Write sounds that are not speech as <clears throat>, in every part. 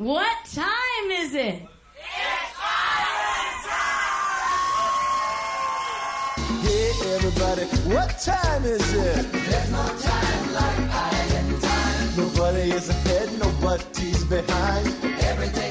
What time is it? It's pirate time! Yeah, everybody, what time is it? There's no time like island time. Nobody is ahead, nobody's behind. Everything's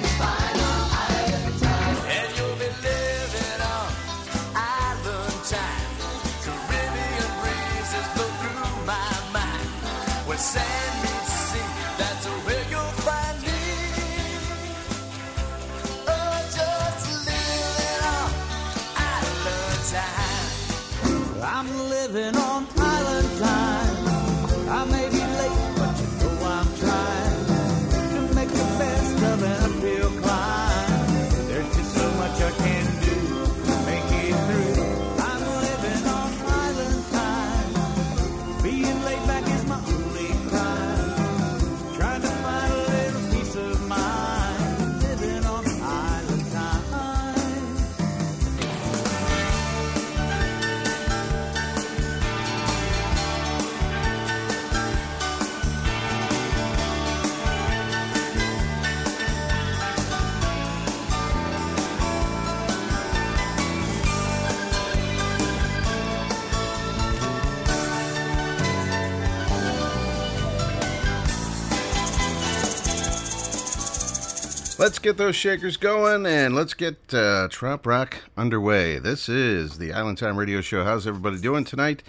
Let's get those shakers going and let's get uh, Trop Rock underway. This is the Island Time Radio Show. How's everybody doing tonight?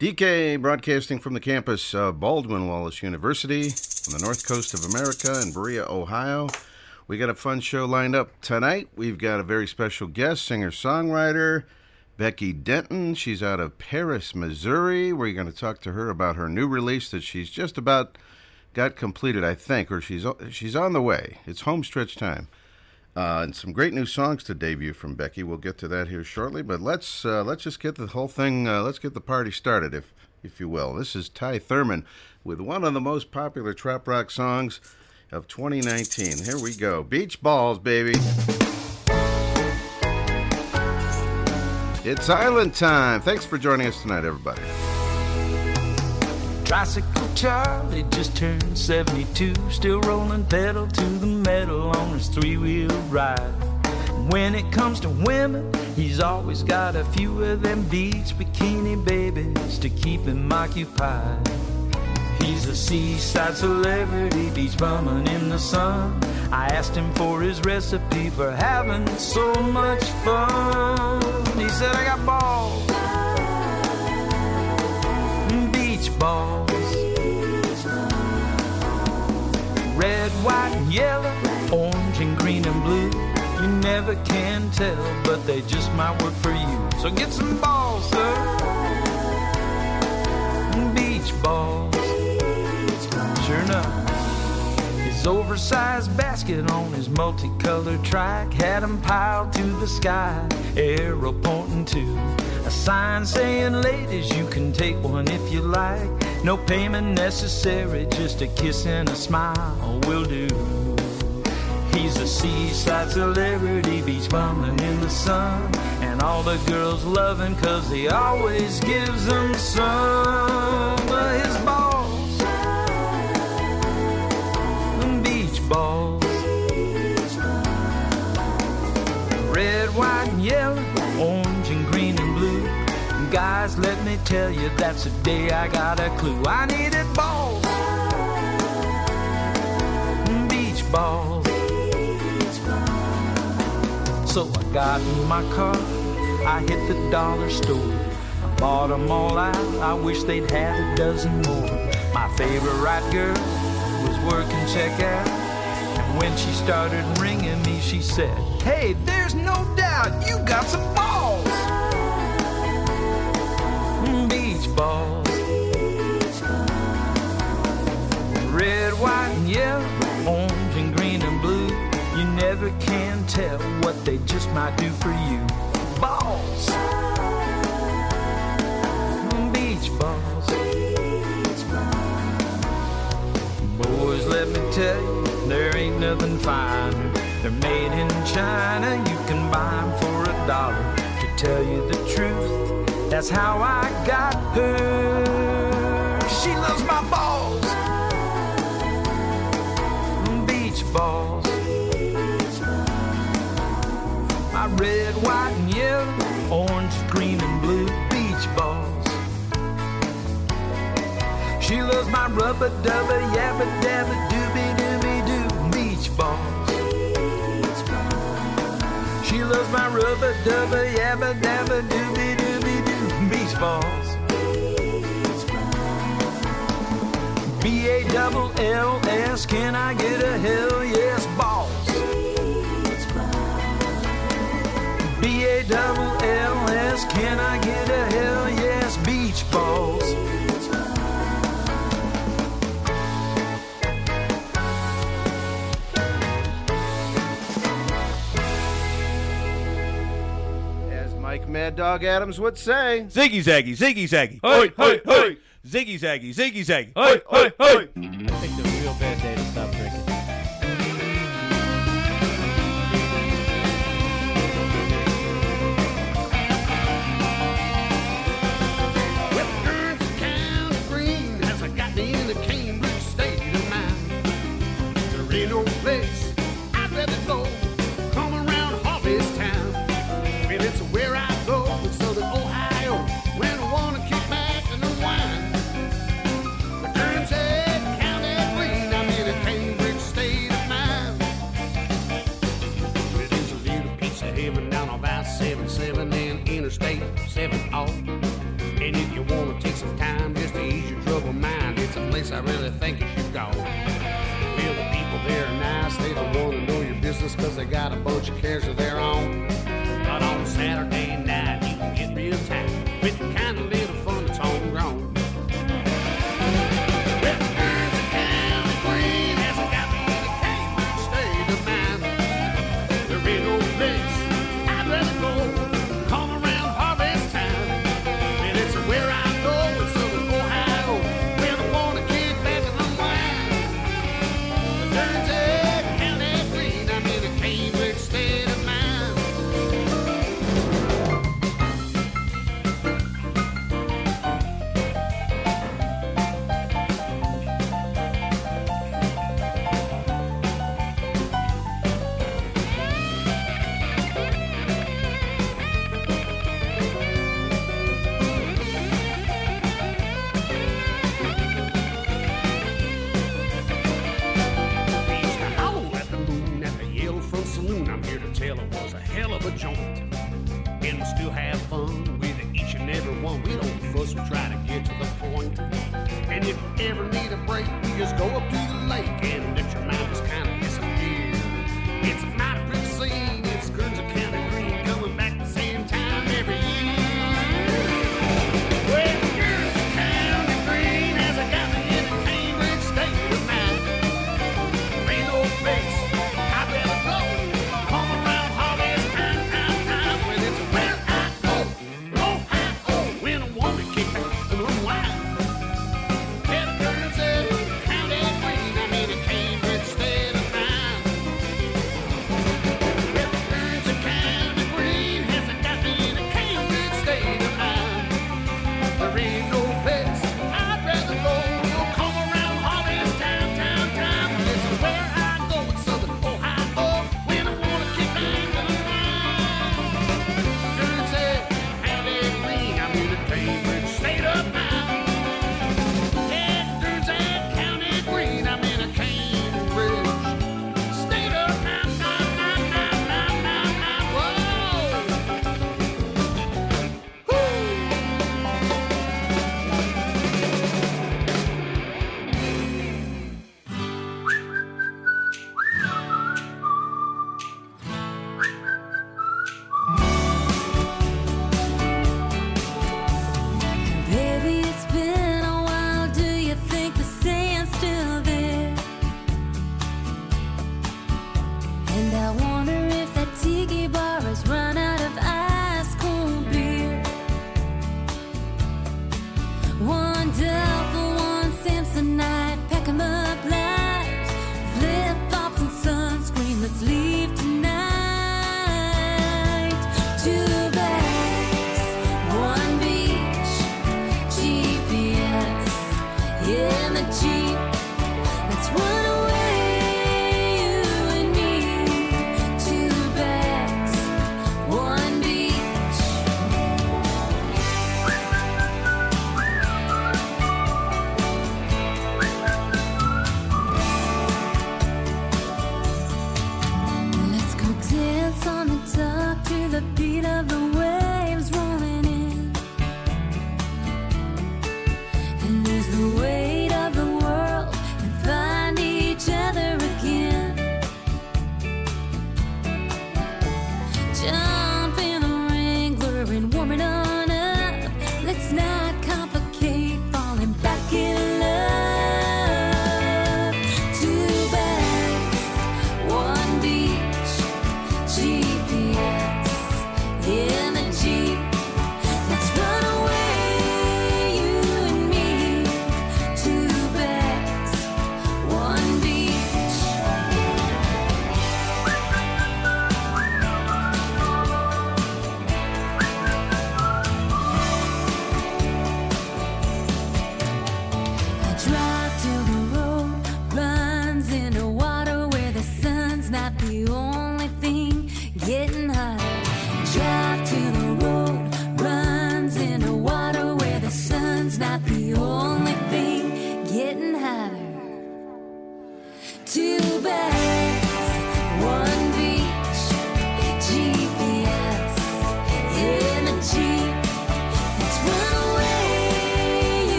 DK broadcasting from the campus of Baldwin Wallace University on the north coast of America in Berea, Ohio. We got a fun show lined up tonight. We've got a very special guest, singer songwriter Becky Denton. She's out of Paris, Missouri. We're going to talk to her about her new release that she's just about got completed, I think, or she's she's on the way. It's home stretch time, uh, and some great new songs to debut from Becky. We'll get to that here shortly, but let's uh, let's just get the whole thing. Uh, let's get the party started, if if you will. This is Ty Thurman with one of the most popular trop rock songs of 2019. Here we go, Beach Balls, baby. It's Island time. Thanks for joining us tonight, everybody. Tricycle Charlie just turned 72, still rolling pedal to the metal on his three wheel ride. When it comes to women, he's always got a few of them beach bikini babies to keep him occupied. He's a seaside celebrity, beach bumming in the sun. I asked him for his recipe for having so much fun. He said, I got balls, beach balls. Red, white, and yellow, orange, and green, and blue. You never can tell, but they just might work for you. So get some balls, sir. Beach balls. Sure enough. His oversized basket on his multicolored trike had him piled to the sky, arrow pointing to a sign saying, Ladies, you can take one if you like. No payment necessary, just a kiss and a smile oh, will do. He's a seaside celebrity, beach bumming in the sun. And all the girls love him cause he always gives them some of his balls. Balls. Red, white, and yellow, orange, and green, and blue. Guys, let me tell you, that's the day I got a clue. I needed balls. Beach balls. So I got in my car, I hit the dollar store. I bought them all out, I wish they'd had a dozen more. My favorite right girl was working checkout. When she started ringing me, she said, Hey, there's no doubt you got some balls. Mm, beach balls. Red, white, and yellow, orange, and green, and blue. You never can tell what they just might do for you. Balls. Mm, beach balls. let me tell you, there ain't nothing finer. They're made in China, you can buy them for a dollar. To tell you the truth, that's how I got her. She loves my balls, beach balls, my red, white, and yellow, orange, green, and blue beach balls. She loves my rubber dubber, yabba dabba my rubber dubber yabba dabba dooby dooby doo beach balls. B A double L S, can I get a hell yes balls? B A double L S, can I get a hell yes beach balls? Mad Dog Adams would say. Ziggy zaggy, ziggy zaggy. Hey, hey, hey. Ziggy zaggy, ziggy zaggy. Hey, hey, hey. Take the real band aid and stop drinking. seven off. And if you wanna take some time just to ease your troubled mind, it's a place I really think you should go. Feel the people there are nice, they don't wanna know your business cause they got a bunch of cares of their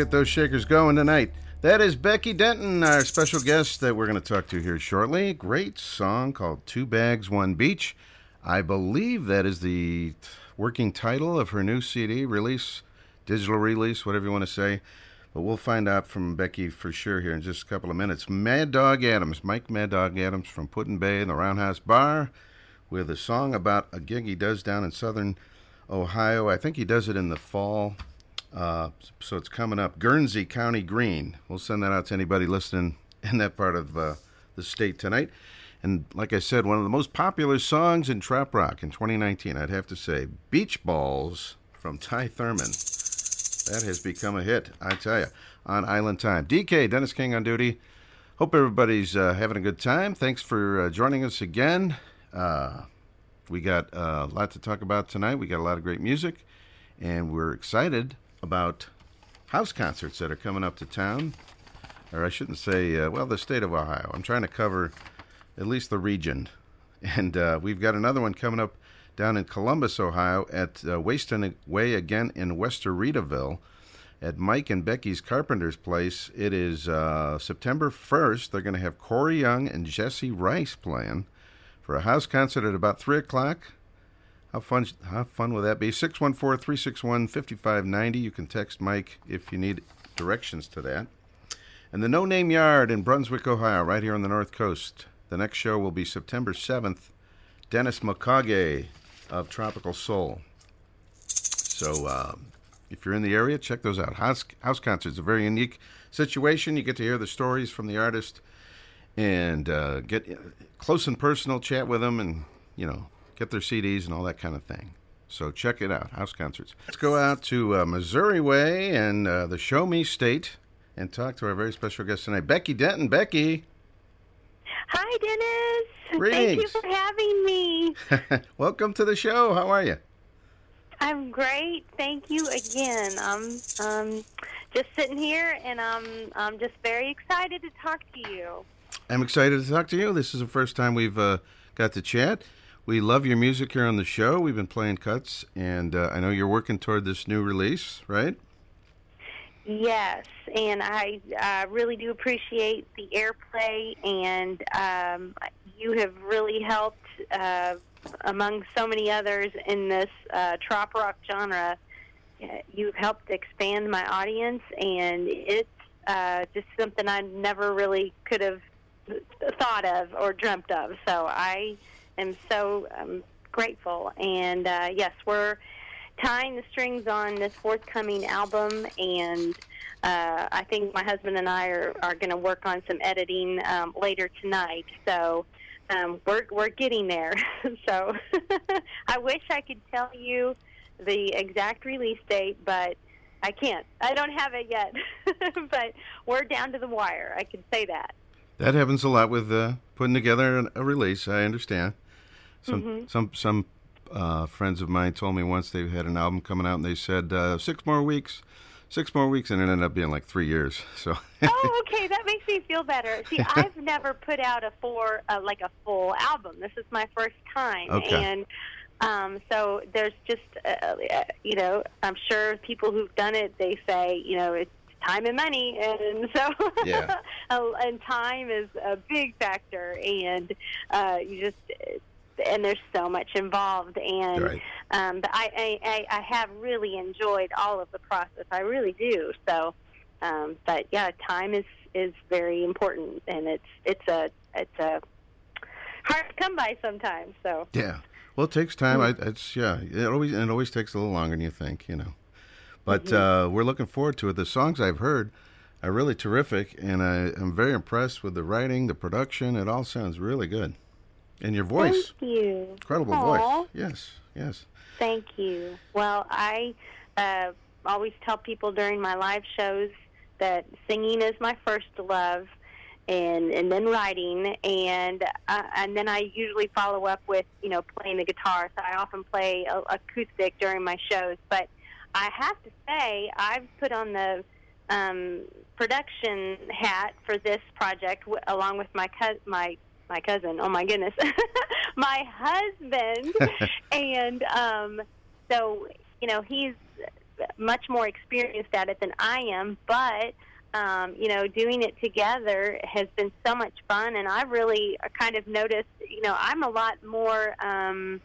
get those shakers going tonight. That is Becky Denton, our special guest that we're going to talk to here shortly. Great song called Two Bags, One Beach. I believe that is the working title of her new CD release, digital release, whatever you want to say. But we'll find out from Becky for sure here in just a couple of minutes. Mad Dog Adams, Mike Mad Dog Adams from Put-in-Bay and the Roundhouse Bar, with a song about a gig he does down in southern Ohio. I think he does it in the fall. Uh, so it's coming up. Guernsey County Green. We'll send that out to anybody listening <laughs> in that part of uh, the state tonight. And like I said, one of the most popular songs in trop rock in 2019, I'd have to say, Beach Balls from Ty Thurman. That has become a hit, I tell you, on Island Time. DK, Dennis King on duty. Hope everybody's uh, having a good time. Thanks for uh, joining us again. Uh, we got uh, a lot to talk about tonight. We got a lot of great music, and we're excited about house concerts that are coming up to town. Or I shouldn't say, uh, well, the state of Ohio. I'm trying to cover at least the region. <laughs> And uh, we've got another one coming up down in Columbus, Ohio, at uh, Waston Way again in Westeritaville at Mike and Becky's Carpenter's Place. It is uh, September 1st. They're going to have Corey Young and Jesse Rice playing for a house concert at about 3 o'clock. How fun, how fun will that be? 614 361 5590. You can text Mike if you need directions to that. And the No Name Yard in Brunswick, Ohio, right here on the North Coast. The next show will be September 7th. Dennis Mokage of Tropical Soul. So um, if you're in the area, check those out. House, house concerts, a very unique situation. You get to hear the stories from the artist and uh, get close and personal, chat with them, and, you know, get their CDs and all that kind of thing. So check it out, house concerts. Let's go out to uh, Missouri Way and uh, the Show Me State and talk to our very special guest tonight, Becky Denton. Becky, Hi, Dennis. Thank you for having me. <laughs> welcome to the show. How are you? I'm great. Thank you again. I'm um, just sitting here, and I'm I'm just very excited to talk to you. I'm excited to talk to you. This is the first time we've uh, got to chat. We love your music here on the show. We've been playing cuts, and uh, I know you're working toward this new release, right? Yes, and I uh, really do appreciate the airplay, and um, you have really helped, uh, among so many others in this uh, trop rock genre. You've helped expand my audience, and it's uh, just something I never really could have thought of or dreamt of. So I am so um, grateful, and uh, yes, we're tying the strings on this forthcoming album, and uh, I think my husband and I are, are going to work on some editing um, later tonight. So um, we're we're getting there. <laughs> so <laughs> I wish I could tell you the exact release date, but I can't. I don't have it yet. <laughs> but we're down to the wire. I can say that. That happens a lot with uh, putting together a release. I understand. Some Mhm. some some uh, friends of mine told me once they had an album coming out, and they said uh, six more weeks, six more weeks, and it ended up being like three years. <laughs> So oh, okay. That makes me feel better. See, <laughs> I've never put out a four, uh, like a full album. This is my first time, Okay. and um, so there's just, uh, uh, you know, I'm sure people who've done it, they say, you know, it's time and money, and so, <laughs> Yeah. uh, and time is a big factor, and uh, you just. and there's so much involved, and Right. um, but I, I I have really enjoyed all of the process. I really do. So, um, but yeah, time is is very important, and it's it's a it's a hard to come by sometimes. So. Yeah. Well, it takes time. I, it's yeah. It always it always takes a little longer than you think, you know. But uh, we're looking forward to it. The songs I've heard are really terrific, and I am very impressed with the writing, the production. It all sounds really good, and your voice, Thank you. incredible Aw. voice. Yes, yes. Thank you. Well, I uh, always tell people during my live shows that singing is my first love, and and then writing, and uh, and then I usually follow up with you know playing the guitar. So I often play acoustic during my shows, but I have to say I've put on the um, production hat for this project w- along with my cous- my my cousin. Oh my goodness, <laughs> my husband, <laughs> and um, so you know he's much more experienced at it than I am, but. Um, you know, doing it together has been so much fun, and I really uh, kind of noticed. You know, I'm a lot more. Um,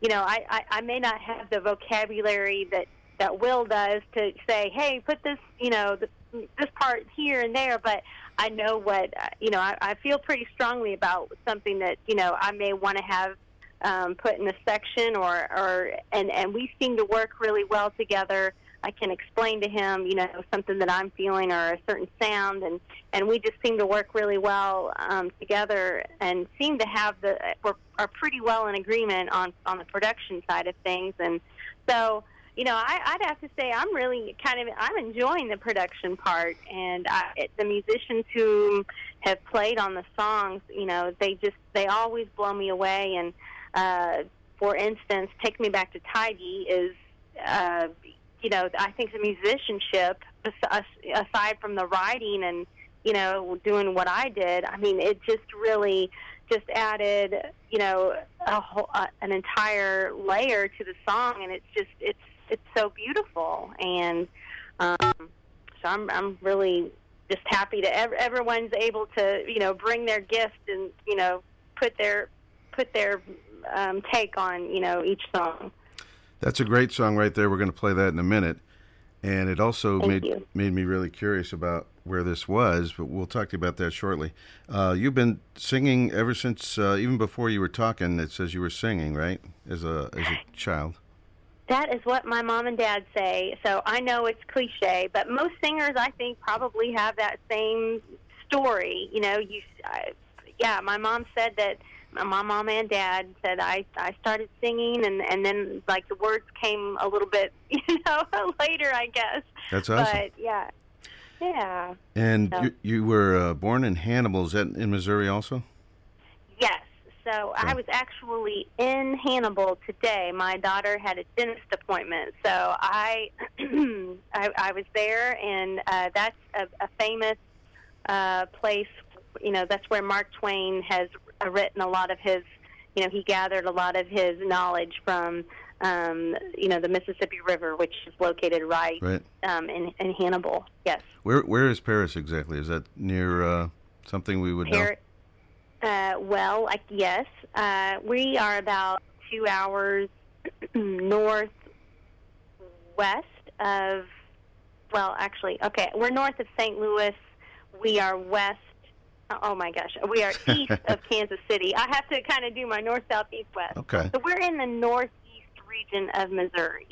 you know, I, I, I may not have the vocabulary that that Will does to say, hey, put this, you know, th- this part here and there, but I know what, uh, you know, I, I feel pretty strongly about something that, you know, I may want to have um, put in a section or, or, and, and we seem to work really well together. I can explain to him, you know, something that I'm feeling or a certain sound, and and we just seem to work really well um, together, and seem to have the we're are pretty well in agreement on on the production side of things, and so you know, I, I'd have to say I'm really kind of I'm enjoying the production part, and I, it, the musicians who have played on the songs, you know, they just they always blow me away. And uh, for instance, "Take Me Back to Tybee" is, uh, you know, I think the musicianship aside from the writing and you know doing what I did, I mean, it just really just added, you know, a whole, uh, an entire layer to the song, and it's just it's it's so beautiful, and um, so I'm I'm really just happy that ev- everyone's able to you know bring their gift and you know put their put their um, take on you know each song. That's a great song right there. We're going to play that in a minute. And it also Thank made you. made me really curious about where this was, but we'll talk to you about that shortly. Uh, you've been singing ever since, uh, even before you were talking. It says you were singing, right, as a as a child. That is what my mom and dad say. So I know it's cliche, but most singers, I think, probably have that same story. You know, you, I, yeah. My mom said that. My mom and dad said I I started singing, and and then like the words came a little bit, <laughs> you know, later, I guess. That's awesome. But yeah, yeah. And Yeah. you, you were uh, born in Hannibal. Is that in Missouri also? Yes. So I was actually in Hannibal today. My daughter had a dentist appointment, so I <clears throat> I, I was there, and uh, that's a, a famous uh, place. You know, that's where Mark Twain has uh, written a lot of his. You know, he gathered a lot of his knowledge from. Um, you know the Mississippi River, which is located right, Right. Um, in, in Hannibal. Yes, Where Where is Paris exactly? Is that near uh, something we would know? Uh, well, like yes, uh, we are about two hours <clears throat> northwest of. Well, actually, okay, we're north of St. Louis. We are west. Oh my gosh, we are <laughs> east of Kansas City. I have to kind of do my north, south, east, west. Okay. So we're in the northeast region of Missouri.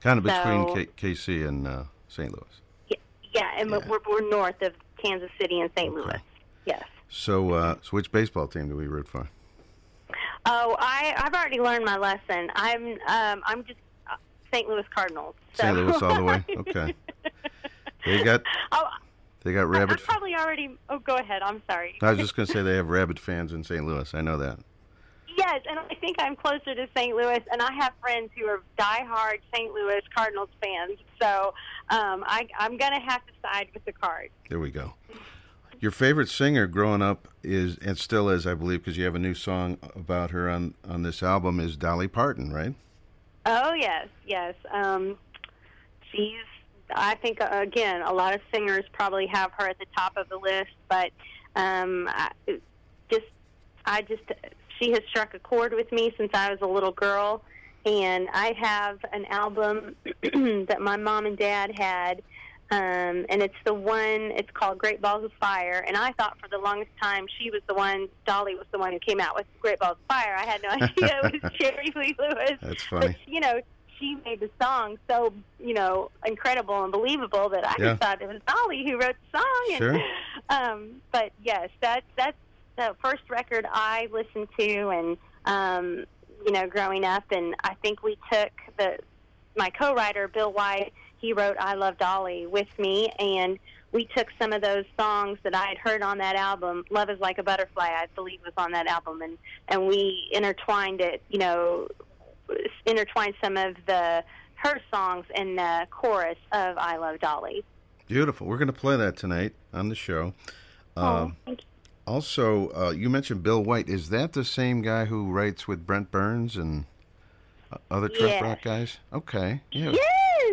Kind of between So- K- KC and uh, St. Louis. Y- Yeah, and Yeah. We're, we're north of Kansas City and St. Okay. Louis. Yes. So, uh, so which baseball team do we root for? Oh, I I've already learned my lesson. I'm um I'm just uh, St. Louis Cardinals. So. St. Louis all the way. <laughs> Okay. They got oh, they got rabbit. I'm probably already. Oh, go ahead. I'm sorry. I was just going to say they have rabbit fans in St. Louis. I know that. Yes, and I think I'm closer to St. Louis, and I have friends who are diehard St. Louis Cardinals fans. So um, I I'm gonna have to side with the Cards. There we go. Your favorite singer growing up is, and still is, I believe, because you have a new song about her on on this album, is Dolly Parton, right? Oh yes, yes. Um, she's. I think uh, again, a lot of singers probably have her at the top of the list, but um, I, just, I just, she has struck a chord with me since I was a little girl, and I have an album <clears throat> that my mom and dad had, um, and it's the one. It's called Great Balls of Fire, and I thought for the longest time she was the one. Dolly was the one who came out with Great Balls of Fire. I had no <laughs> idea it was <laughs> Jerry Lee Lewis. That's funny. But you know, she made the song so you know incredible and believable that I Yeah. just thought it was Dolly who wrote the song. And, Sure. <laughs> Um, but yes, that's that's the first record I listened to, and um, you know, growing up, and I think we took the my co-writer Bill White. He wrote "I Love Dolly" with me, and we took some of those songs that I had heard on that album. "Love Is Like a Butterfly," I believe, was on that album, and and we intertwined it. You know, intertwined some of the her songs in the chorus of "I Love Dolly." Beautiful. We're going to play that tonight on the show. Um, thank you. also, uh, you mentioned Bill White. Is that the same guy who writes with Brent Burns and uh, other trop Yes. rock guys? Okay. Yeah. Yes,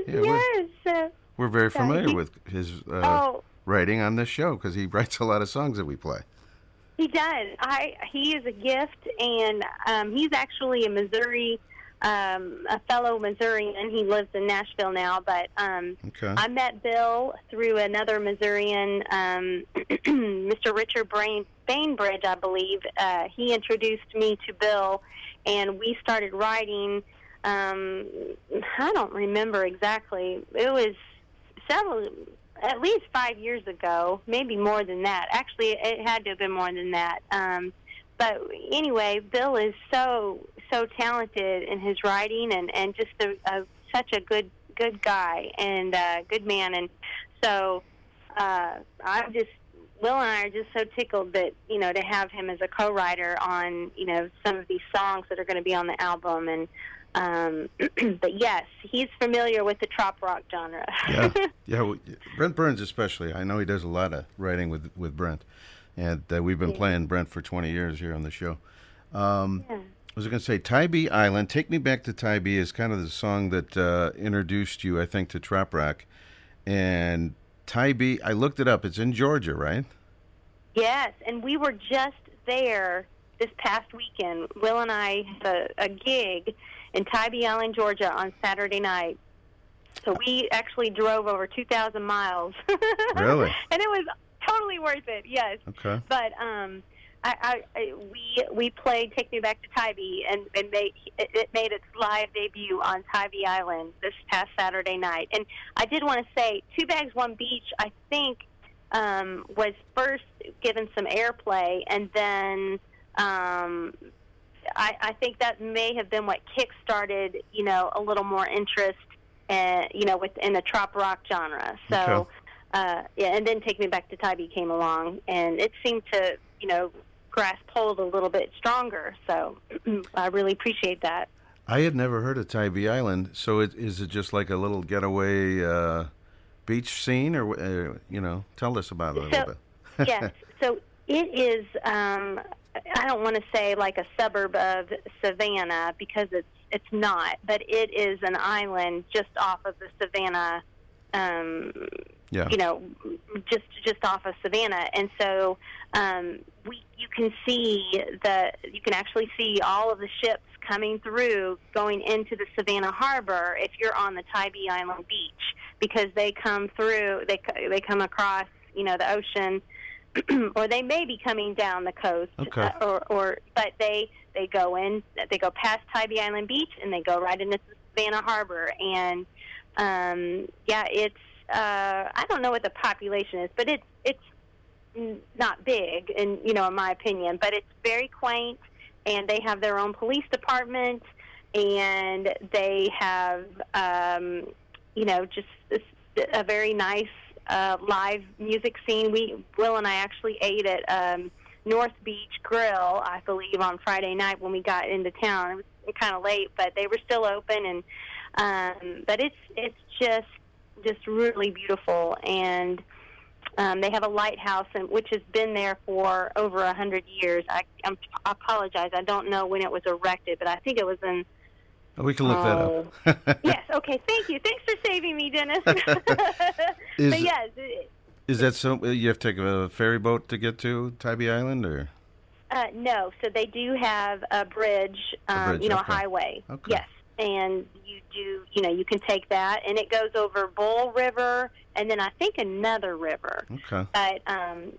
Yeah, we're- yes. Uh, We're very Yeah, familiar with his uh, Oh. writing on this show because he <laughs> writes a lot of songs that we play. He does. I he is a gift, and um, he's actually a Missouri, um, a fellow Missourian. He lives in Nashville now, but um, Okay. I met Bill through another Missourian, um, <clears throat> Mr. Richard Brain, Bainbridge, I believe. Uh, he introduced me to Bill, and we started writing. Um, I don't remember exactly. It was several, at least five years ago, maybe more than that. Actually, it had to have been more than that. Um, but anyway, Bill is so so talented in his writing and and just a, a such a good good guy and uh, good man. And so uh, I'm just Will and I are just so tickled that you know to have him as a co-writer on you know some of these songs that are going to be on the album and. Um, <clears throat> but yes, he's familiar with the trop rock genre. Yeah, <laughs> yeah. w- Brent Burns, especially. I know he does a lot of writing with with Brent, and uh, we've been Yeah. playing Brent for twenty years here on the show. Um, Yeah. I was going to say Tybee Island. Take me back to Tybee is kind of the song that uh, introduced you, I think, to trop rock. And Tybee, I looked it up. It's in Georgia, right? Yes, and we were just there this past weekend. Will and I had a, a gig in Tybee Island, Georgia on Saturday night. So we actually drove over 2,000 miles. <laughs> Really? and it was totally worth it, yes. Okay. But um, I, I, I we we played "Take Me Back to Tybee" and, and made, it, it made its live debut on Tybee Island this past Saturday night. And I did want to say, Two Bags One Beach, I think, um, was first given some airplay, and then um, I, I think that may have been what kick-started, you know, a little more interest, uh, you know, within the trop rock genre. So. Okay. Uh, yeah, and then Take Me Back to Tybee came along, and it seemed to, you know, grasp hold a little bit stronger. So <clears throat> I really appreciate that. I had never heard of Tybee Island. So it, is it just like a little getaway uh, beach scene, or uh, you know? Tell us about it a little bit. <laughs> yes, so it is. Um, I don't want to say like a suburb of Savannah because it's it's not, but it is an island just off of the Savannah. Um, Yeah. you know, just just off of Savannah, and so um, we you can see the you can actually see all of the ships coming through going into the Savannah Harbor if you're on the Tybee Island beach because they come through they they come across you know the ocean <clears throat> or they may be coming down the coast Okay. uh, or or but they they go in they go past Tybee Island beach and they go right into Savannah Harbor and um, yeah it's uh, I don't know what the population is but it's it's not big and you know in my opinion but it's very quaint and they have their own police department and they have um, you know just a very nice uh, live music scene we will and i actually ate at um, north beach grill i believe on friday night when we got into town it was kind of late but they were still open and um, but it's it's just just really beautiful and um, they have a lighthouse, and, which has been there for over a hundred years. I, I'm, I apologize. I don't know when it was erected, but I think it was in. We can look Oh. that up. <laughs> yes. Okay. Thank you. Thanks for saving me, Dennis. <laughs> Is- but yes, it- Is that so? You have to take a ferry boat to get to Tybee Island, or Uh, no, so they do have a bridge, um, bridge, you know, okay. a highway. Okay. Yes, and you do, you know, you can take that, and it goes over Bull River, and then I think another river. Okay. But um,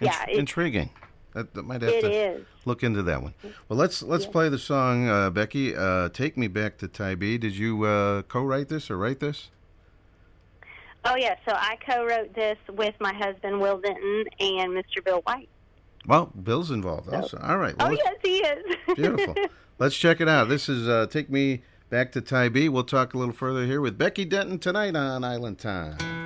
yeah, intriguing. That, that might have it to is. look into that one. Well, let's let's play the song, uh, Becky. Uh, Take me back to Tybee. Did you uh, co-write this or write this? Oh yeah, so I co-wrote this with my husband Will Denton and Mr. Bill White. Well, Bill's involved also. All right. Well, Oh yes, he is. <laughs> Beautiful. Let's check it out. This is uh, Take Me Back to Tybee. We'll talk a little further here with Becky Denton tonight on Island Time.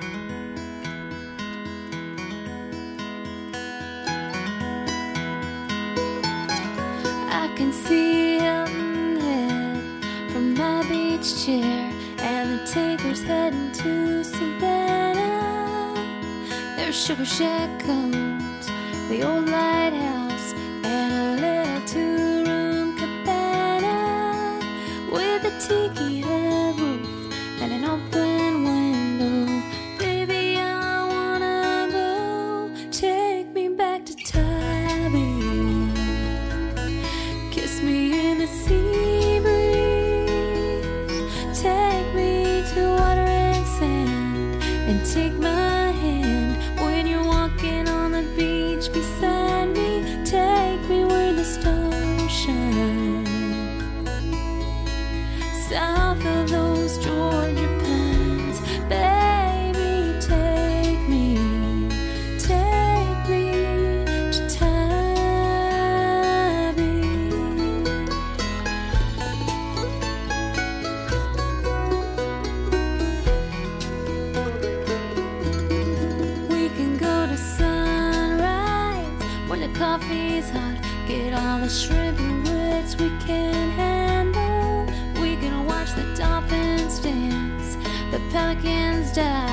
Chair, and the tanker's heading to Savannah. There's Sugar Shack cones, the old lighthouse, and a little two-room cabana with a tiki hut pelicans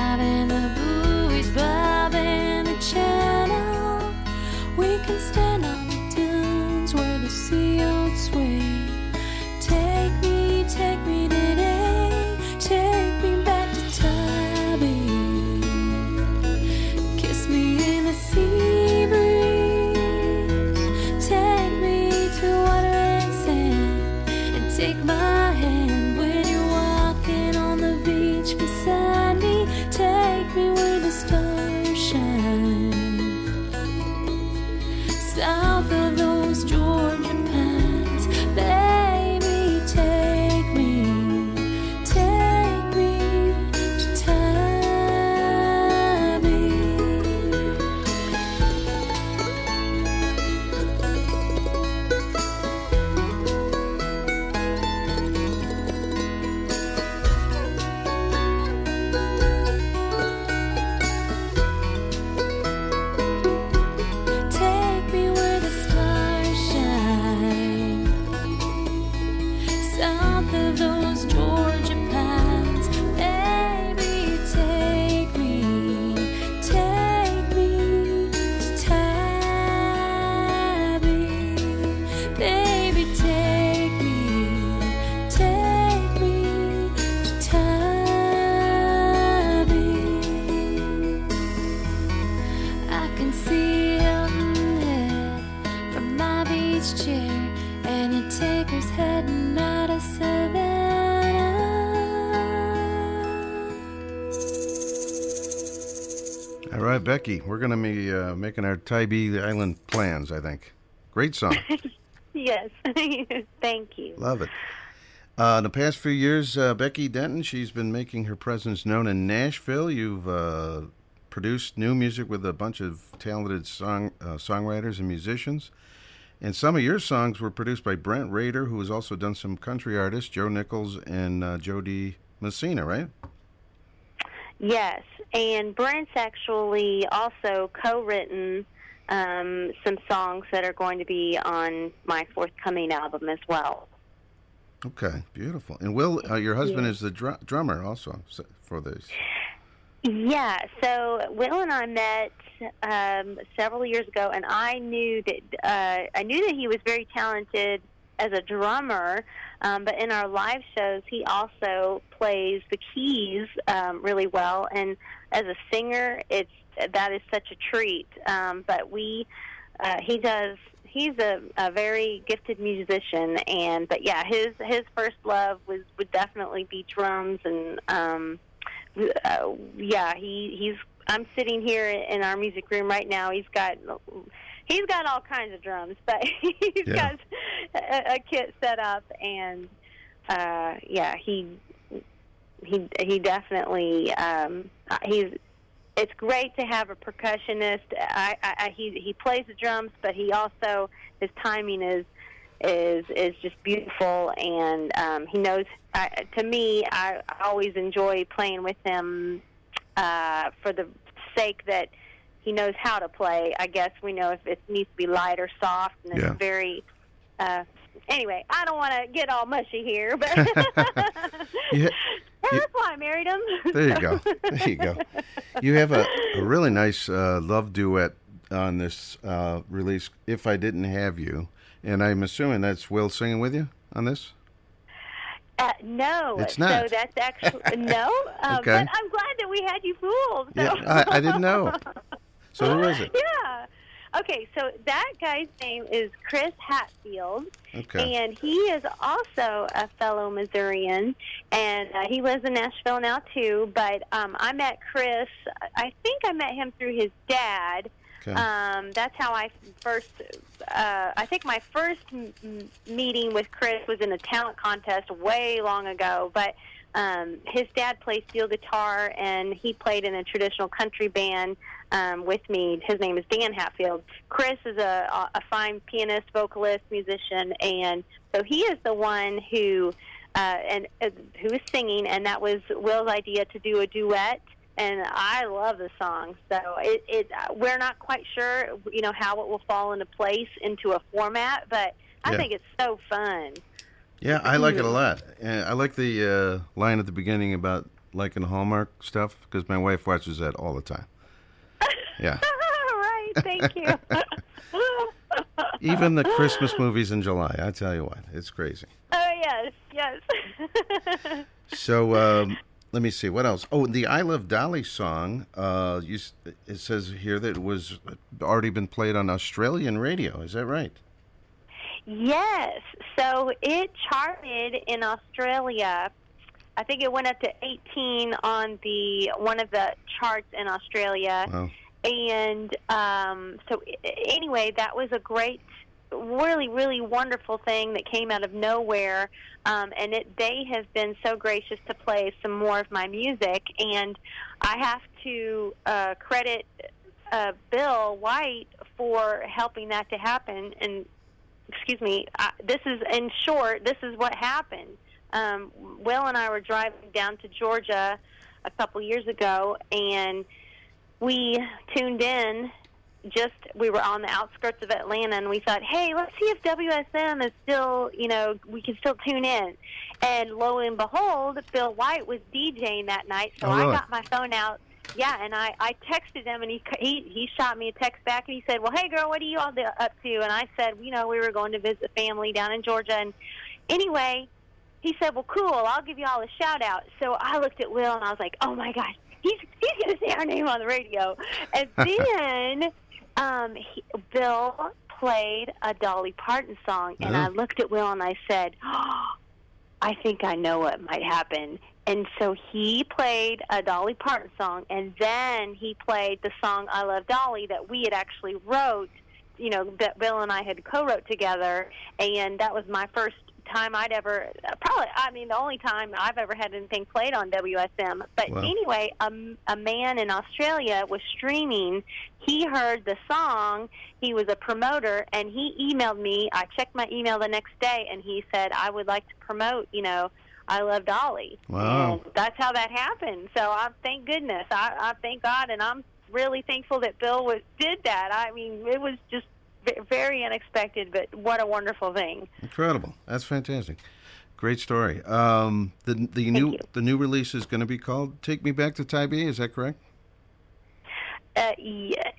Becky, we're going to be uh, making our Tybee Island plans, I think. Great song. <laughs> yes, <laughs> thank you. Love it. Uh, in the past few years, uh, Becky Denton, she's been making her presence known in Nashville. You've uh, produced new music with a bunch of talented song uh, songwriters and musicians. And some of your songs were produced by Brent Rader, who has also done some country artists, Joe Nichols and uh, Jo Dee Messina, right? Yes, and Brent's actually also co-written um, some songs that are going to be on my forthcoming album as well. Okay, beautiful. And Will, uh, your husband is the dr- drummer also for this. Yeah, so Will and I met um, several years ago, and I knew that uh, I knew that he was very talented as a drummer. Um, but in our live shows, he also plays the keys um, really well, and as a singer, it's that is such a treat. Um, but we, uh, he does he's a, a very gifted musician, and but yeah, his his first love was would definitely be drums, and um, uh, yeah, he he's. I'm sitting here in our music room right now. He's got he's got all kinds of drums, but <laughs> he's Yeah. got a, a kit set up, and uh, yeah, he he he definitely um, he's. It's great to have a percussionist. I, I, I he he plays the drums, but he also his timing is is is just beautiful, and um, he knows. I, to me, I, always enjoy playing with him uh, for the sake that he knows how to play. I guess we know if it needs to be light or soft, and it's Yeah. very. Uh, anyway, I don't want to get all mushy here, but <laughs> You <laughs> ha- that's why I married him. There you go. <laughs> There you go. You have a, a really nice uh, love duet on this uh, release, If I Didn't Have You. And I'm assuming that's Will singing with you on this? Uh, no, It's so not. that's actually <laughs> no. Uh, Okay. But I'm glad that we had you fooled. So. Yeah, I, I didn't know. <laughs> So who is it? yeah. Okay, so that guy's name is Chris Hatfield, Okay. and he is also a fellow Missourian, and uh, he lives in Nashville now too. But um, I met Chris. I think I met him through his dad. Okay. Um, that's how I first. Uh, I think my first m- meeting with Chris was in a talent contest way long ago. But um, his dad plays steel guitar, and he played in a traditional country band um, with me. His name is Dan Hatfield. Chris is a, a fine pianist, vocalist, musician, and so he is the one who uh, and uh, who is singing, and that was Will's idea to do a duet. And I love the song, so it, it we're not quite sure, you know, how it will fall into place into a format, but I Yeah. think it's so fun. Yeah, I like it a lot. Uh, I like the uh, line at the beginning about liking Hallmark stuff because my wife watches that all the time. Yeah. <laughs> right, thank you. <laughs> Even the Christmas movies in July. I tell you what, it's crazy. oh yes, yes. <laughs> So um, let me see what else. Oh, the "I Love Dolly" song. Uh, you, it says here that it was already been played on Australian radio. Is that right? Yes. So it charted in Australia. I think it went up to 18 on the one of the charts in Australia. Wow. And um, so, anyway, that was a great, really, really wonderful thing that came out of nowhere. Um, and it, they have been so gracious to play some more of my music. And I have to uh, credit uh, Bill White for helping that to happen. And excuse me, I, this is in short, this is what happened. Um, Will and I were driving down to Georgia a couple years ago, and we tuned in. Just we were on the outskirts of Atlanta, and we thought, "Hey, let's see if WSM is still, you know, we can still tune in." And lo and behold, Bill White was DJing that night, so Oh, really? I got my phone out. Yeah, and I I texted him, and he he he shot me a text back, and he said, "Well, hey girl, what are you all up to?" And I said, "You know, we were going to visit family down in Georgia." And anyway, he said, "Well, cool. I'll give you all a shout out." So I looked at Will, and I was like, "Oh my gosh, he's he's going to say our name on the radio." And <laughs> then um, he, Bill played a Dolly Parton song, and I looked at Will, and I said, oh, I think I know what might happen. And so he played a Dolly Parton song, and then he played the song "I Love Dolly" that we had actually wrote. You know, that Bill and I had co-wrote together, and that was my first time I'd ever, probably, I mean, the only time I've ever had anything played on WSM. But Wow. anyway, a, a man in Australia was streaming. He heard the song. He was a promoter, and he emailed me. I checked my email the next day, and he said, I would like to promote, you know, I love Dolly. Wow. And that's how that happened. So I thank goodness. I, I thank God, and I'm really thankful that Bill was, did that. I mean, it was just very unexpected, but what a wonderful thing. Incredible. That's fantastic. Great story. Um, the the new you. the new release is going to be called "Take Me Back to Tybee." Is that correct? Uh, yeah.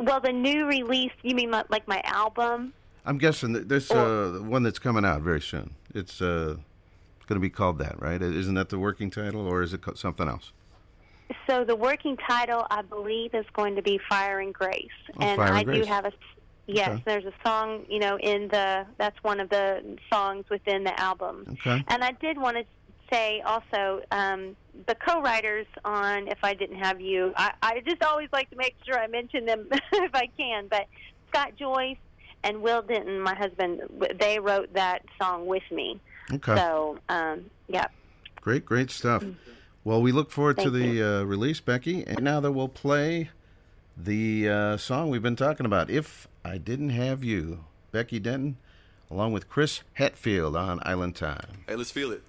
Well, the new release, you mean my, like my album? I'm guessing that this uh, one that's coming out very soon. It's uh, going to be called that, right? Isn't that the working title, or is it something else? So the working title, I believe, is going to be Fire and Grace, Oh, and Fire and I Grace. do have a Yes, Okay. there's a song, you know, in the that's one of the songs within the album. Okay. And I did want to say also um, the co-writers on "If I Didn't Have You." I, I just always like to make sure I mention them <laughs> if I can. But Scott Joyce and Will Denton, my husband, they wrote that song with me. Okay. So, um, yeah. Great, great stuff. Well, we look forward to the uh, release, Becky. And now that we'll play the uh, song we've been talking about, "If I Didn't Have You," Becky Denton, along with Chris Hatfield on Island Time. Hey, let's feel it.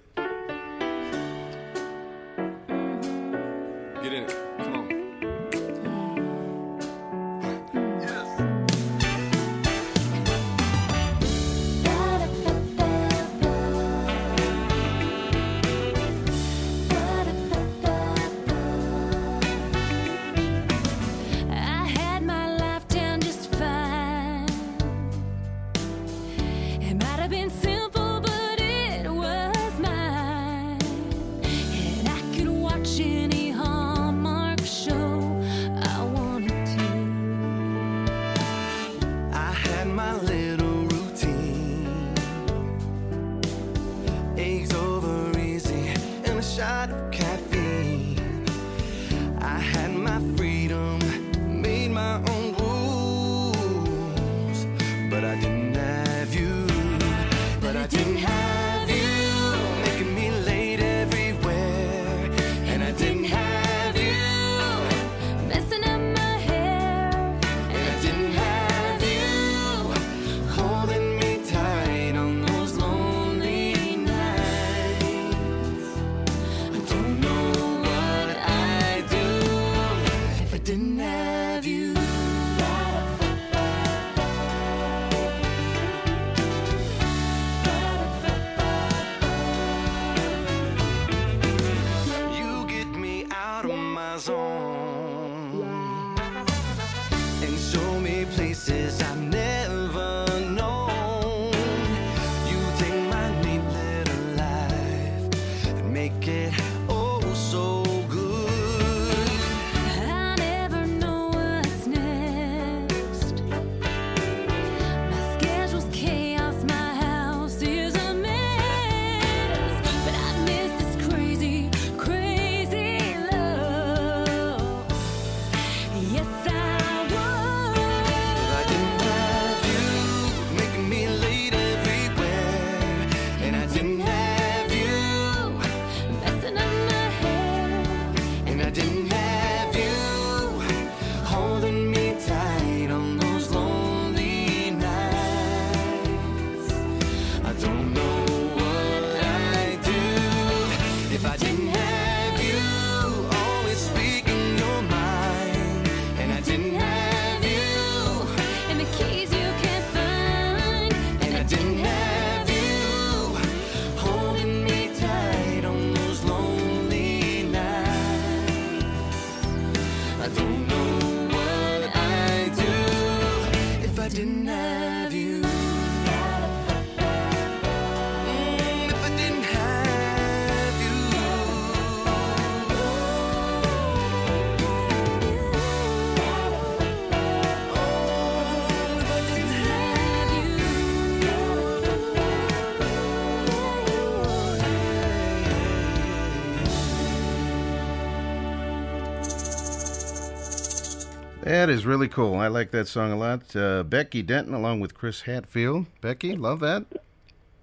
That is really cool. I like that song a lot. Uh, Becky Denton, along with Chris Hatfield. Becky, love that.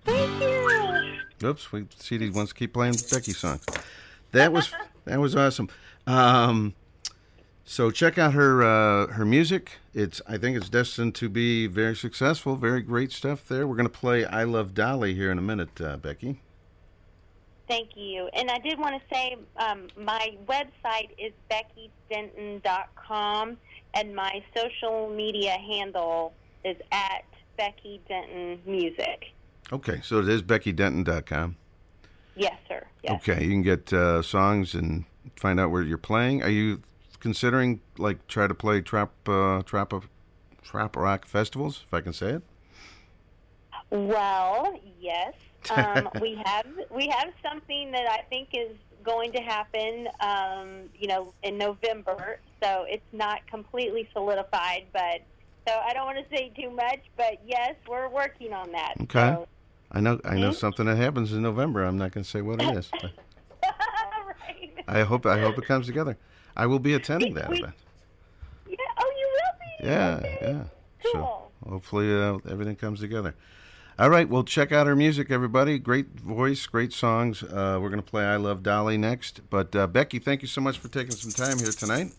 Thank you. Oops, we CD wants to keep playing Becky songs. That was <laughs> that was awesome. Um, so check out her uh, her music. It's I think it's destined to be very successful. Very great stuff there. We're going to play "I Love Dolly" here in a minute, uh, Becky. Thank you. And I did want to say um, my website is beckydenton.com, and my social media handle is at Becky Denton Music. Okay, so it is BeckyDenton.com. Yes, sir. Yes. Okay, you can get uh, songs and find out where you're playing. Are you considering like try to play trop uh, trop trop rock festivals, if I can say it? Well, yes. Um, <laughs> we have we have something that I think is going to happen. Um, you know, in November. So it's not completely solidified, but So I don't want to say too much, but yes, we're working on that. Okay. So, I know I know Hmm? something that happens in November. I'm not going to say what it is. right. <laughs> I hope I hope it comes together. I will be attending that We- event. Yeah. Oh, you will be. Yeah, Okay. yeah. Cool. So hopefully uh, everything comes together. All right, well, check out her music, everybody. Great voice, great songs. Uh, we're going to play I Love Dolly next. But uh, Becky, thank you so much for taking some time here tonight.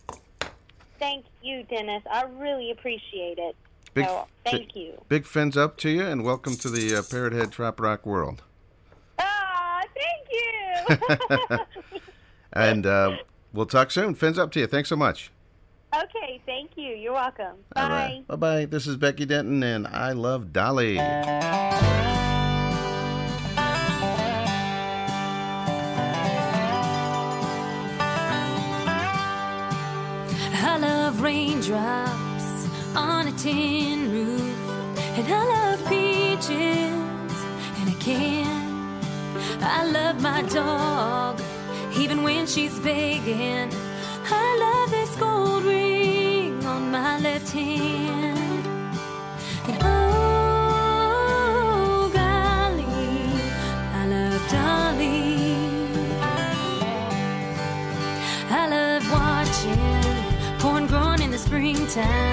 Thank you, Dennis. I really appreciate it. Big, so, thank you. Big fins up to you, and welcome to the uh, Parrot Head Trop Rock world. Ah, thank you. <laughs> And uh, we'll talk soon. Fins up to you. Thanks so much. Okay, thank you. You're welcome. Bye. All right. Bye bye. This is Becky Denton, and I love Dolly. I love raindrops on a tin roof, and I love peaches in a can. I love my dog, even when she's begging. I love this gold ring on my left hand. And oh, golly, I love Dolly. I love watching corn growing in the springtime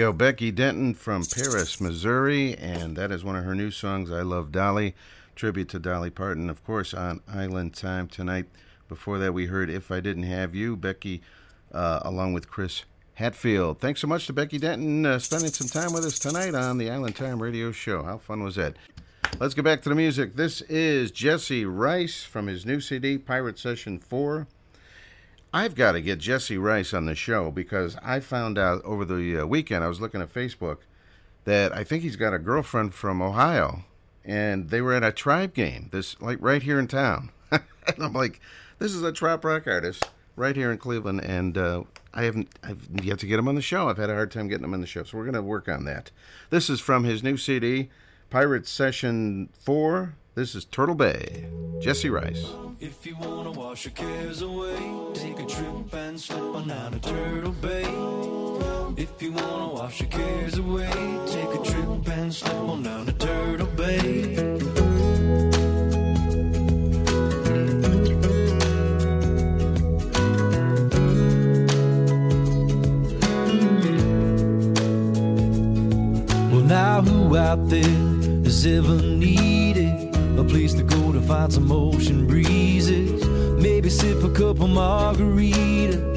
go. Becky Denton from Paris, Missouri, and that is one of her new songs, I Love Dolly. Tribute to Dolly Parton, of course, on Island Time tonight. Before that, we heard If I Didn't Have You, Becky, uh, along with Chris Hatfield. Thanks so much to Becky Denton uh, spending some time with us tonight on the Island Time Radio Show. How fun was that? Let's get back to the music. This is Jesse Rice from his new CD, Pirate Session 4. I've got to get Jesse Rice on the show because I found out over the uh, weekend, I was looking at Facebook, that I think he's got a girlfriend from Ohio. And they were at a tribe game, this like right here in town. <laughs> and I'm like, this is a trop rock artist right here in Cleveland, and uh, I haven't I've yet to get him on the show. I've had a hard time getting him on the show, so we're gonna work on that. This is from his new CD, Pirate Session Four. This is Turtle Bay, Jesse Rice. If you wanna wash your cares away, take a trip and slip on Turtle Bay. If you wanna wash your cares away, take a trip and slip on down to Turtle Bay. Well, now who out ever needed place to go to find some ocean breezes? Maybe sip a couple margaritas.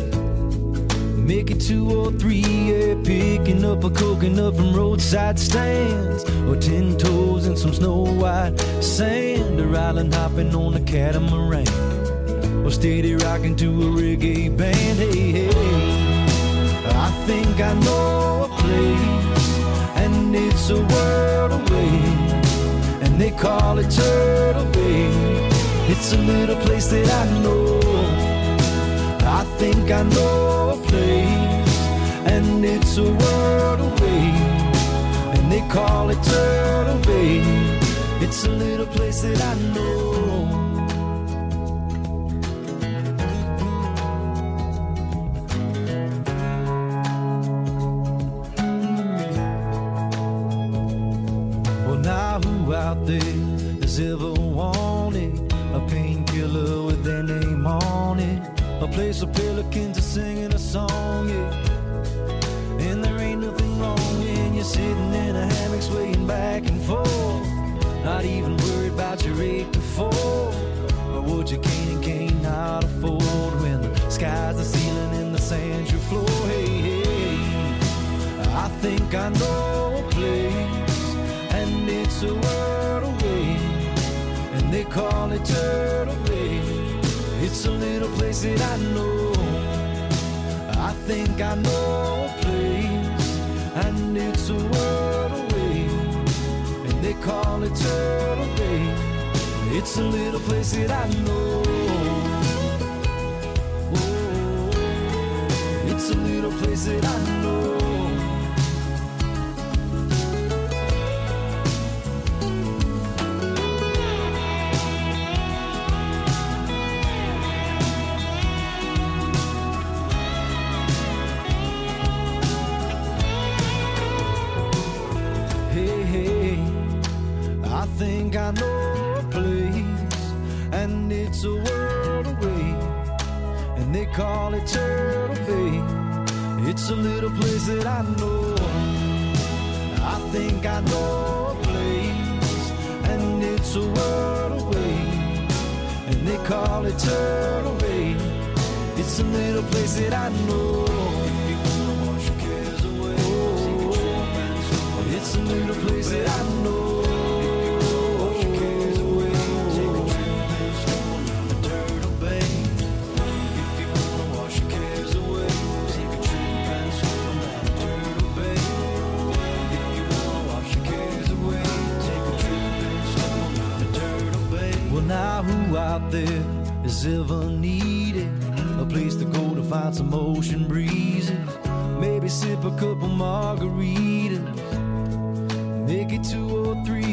Make it two or three, yeah, picking up a coconut from roadside stands, or ten toes in some snow white sand, or island hopping on a catamaran, or steady rocking to a reggae band. Hey, hey, I think I know a place, and it's a world away, and they call it Turtle Bay. It's a little place that I know. I think I know a place, and it's a world away, and they call it Turtle Bay. It's a little place that I know. Out there has ever wanted a painkiller with their name on it? A place where pelicans are singing a song, yeah. And there ain't nothing wrong when you're sitting in a hammock swaying back and forth. Not even worried about your eight to four. Or what you can and cannot afford when the sky's the ceiling and the sand's your floor. Hey, hey, I think I know a place, and it's a world call it Turtle Bay. It's a little place that I know. I think I know a place, and it's a world away, and they call it Turtle Bay. It's a little place that I know. I know a place, and it's a world away, and they call it Turtle Bay. It's a little place that I know. I think I know a place, and it's a world away, and they call it Turtle Bay. It's a little place that I know. It's a little place that I know. there is ever needed. A place to go to find some ocean breezes. Maybe sip a couple margaritas. Make it two or three.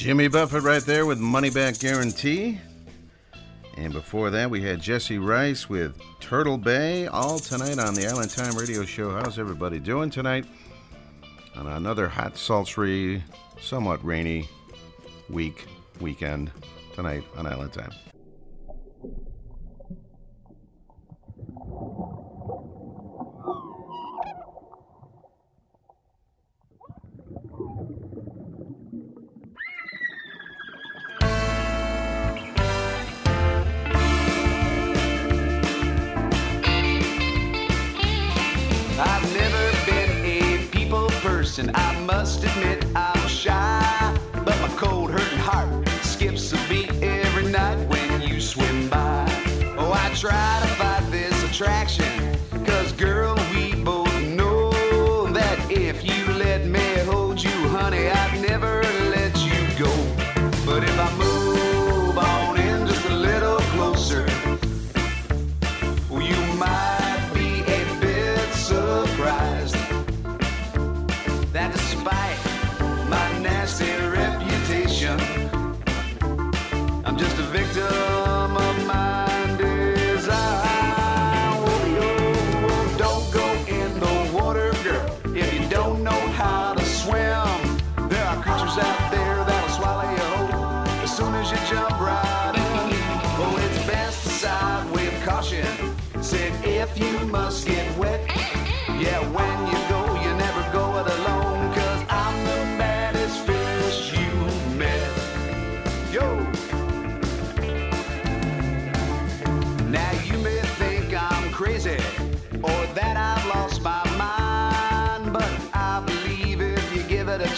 Jimmy Buffett right there with Money Back Guarantee. And before that, we had Jesse Rice with Turtle Bay, all tonight on the Island Time Radio Show. How's everybody doing tonight? On another hot, sultry, somewhat rainy week, weekend, tonight on Island Time. must admit I'm shy.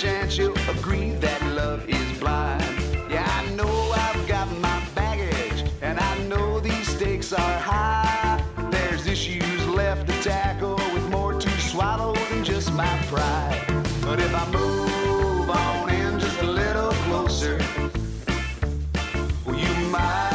Chance you'll agree that love is blind. Yeah, I know I've got my baggage, and I know these stakes are high. There's issues left to tackle with more to swallow than just my pride. But if I move on in just a little closer, well, you might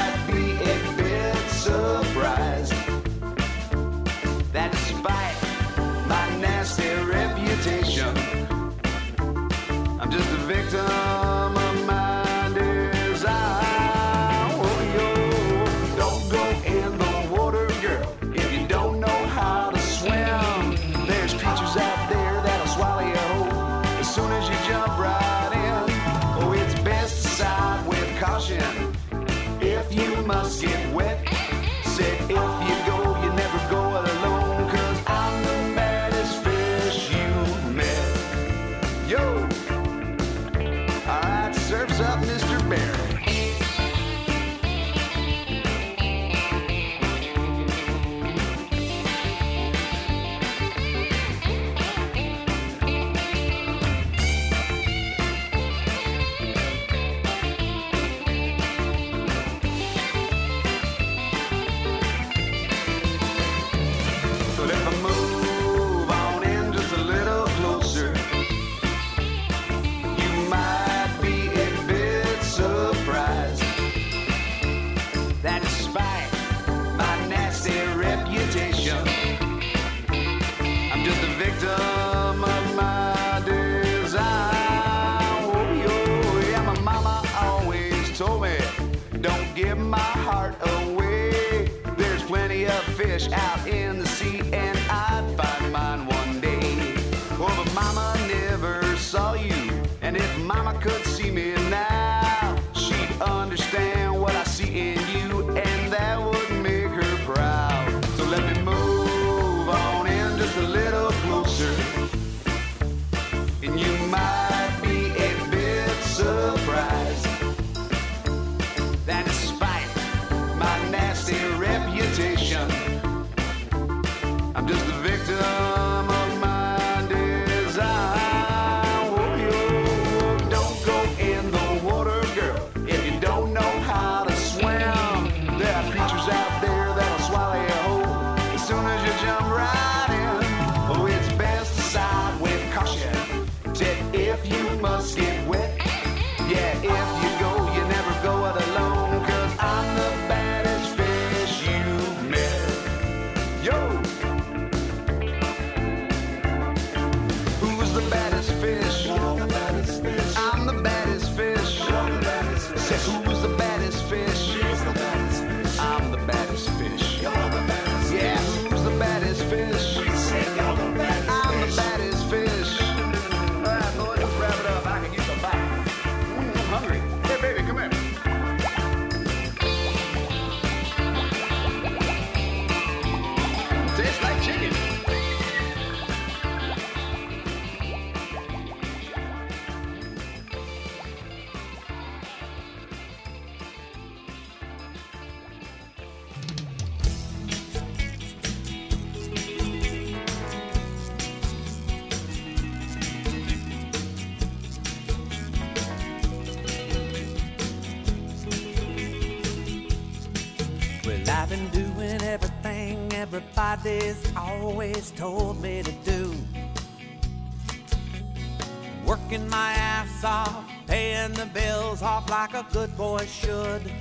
the off like a good boy should.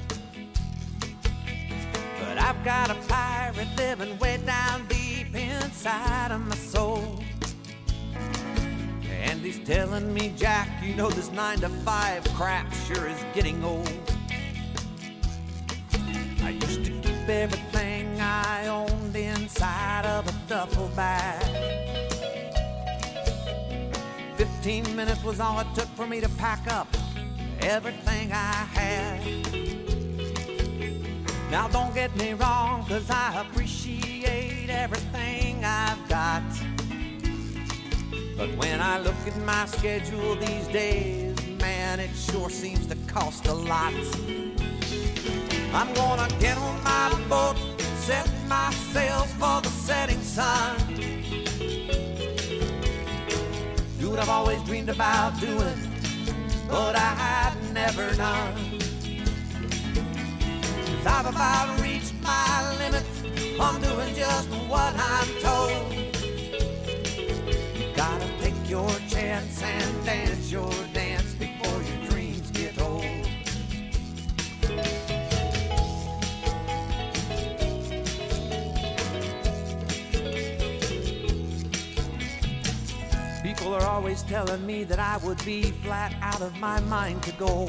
But I've got a pirate living way down deep inside of my soul. And he's telling me, Jack, you know this nine to five crap sure is getting old. I used to keep everything I owned inside of a duffel bag. Fifteen minutes was all it took for me to pack up everything I had. Now don't get me wrong, cause I appreciate everything I've got. But when I look at my schedule these days, man, it sure seems to cost a lot. I'm gonna get on my boat, set my sails for the setting sun. What I've always dreamed about doing, but I never done. Cause I've about reached my limit. I'm doing just what I'm told. You gotta take your chance and dance your Are always telling me that I would be flat out of my mind to go.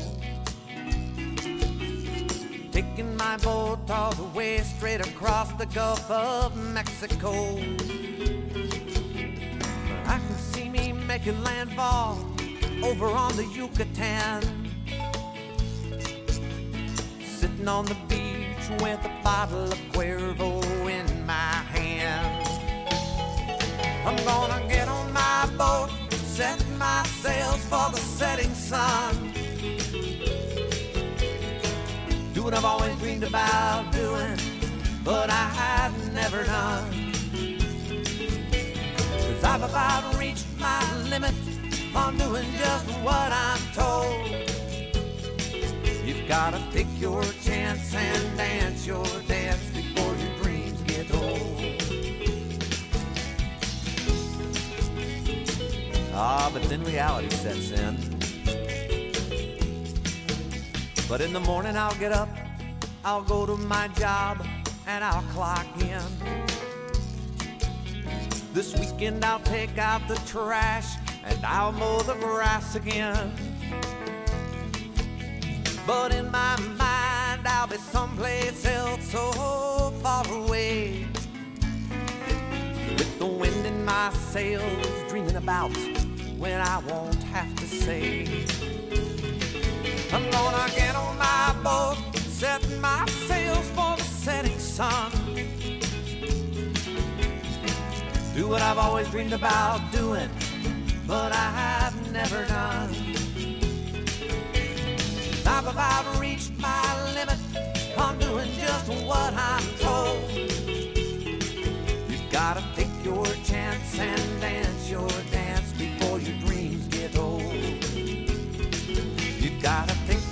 Taking my boat all the way straight across the Gulf of Mexico. I can see me making landfall over on the Yucatan. Sitting on the beach with a bottle of Cuervo in my hand. I'm gonna get on set my sails for the setting sun. Do what I've always dreamed about doing, but I have never done. Cause I've about reached my limit on doing just what I'm told. You've gotta take your chance and dance your dance before your dreams get old. Ah, but then reality sets in. But in the morning I'll get up, I'll go to my job, and I'll clock in. This weekend I'll take out the trash, and I'll mow the grass again. But in my mind I'll be someplace else so far away. With the wind in my sails, dreaming about when I won't have to say. I'm gonna get on my boat, set my sails for the setting sun. Do what I've always dreamed about doing, but I have never done. I've about reached my limit. I'm doing just what I'm told. You've gotta take your chance and dance your dance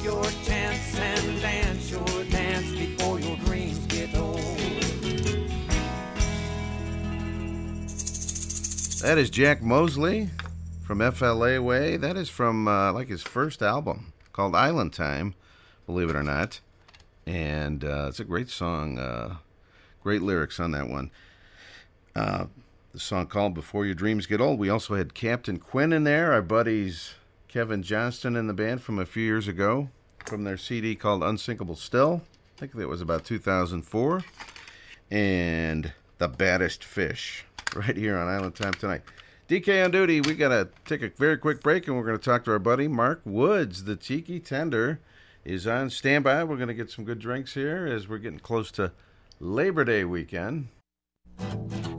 your chance and dance your dance before your dreams get old. That is Jack Mosley from FLA Way. That is from uh, like his first album called Island Time, believe it or not. And uh, it's a great song. Uh, great lyrics on that one. Uh, the song called Before Your Dreams Get Old. We also had Captain Quinn in there, our buddies Kevin Johnston in the band from a few years ago from their CD called Unsinkable Still. I think that was about 2004. And The Baddest Fish <laughs> right here on Island Time tonight. DK on duty. We got to take a very quick break and we're going to talk to our buddy Mark Woods. The Tiki Tender is on standby. We're going to get some good drinks here as we're getting close to Labor Day weekend.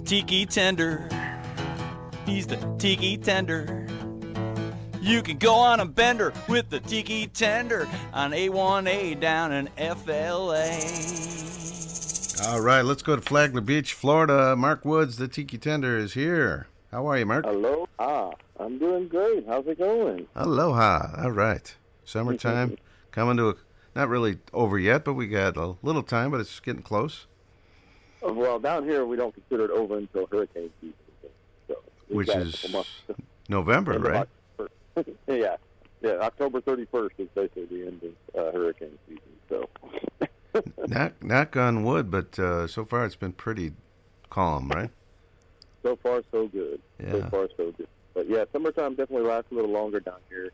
Tiki Tender. He's the Tiki Tender. You can go on a bender with the Tiki Tender on A1A down in FLA. All right, let's go to Flagler Beach, Florida. Mark Woods, the Tiki Tender, is here. How are you, Mark? Hello. Ah, I'm doing great. How's it going? Aloha. All right. Summertime <laughs> coming to a, not really over yet, but we got a little time, but it's getting close. Well, down here we don't consider it over until hurricane season. So Which is. November, right? <laughs> Yeah, yeah. October 31st is basically the end of uh, hurricane season. So <laughs> knock, knock on wood, but uh, so far it's been pretty calm, right? so far so good. So far so good. But yeah, summertime definitely lasts a little longer down here.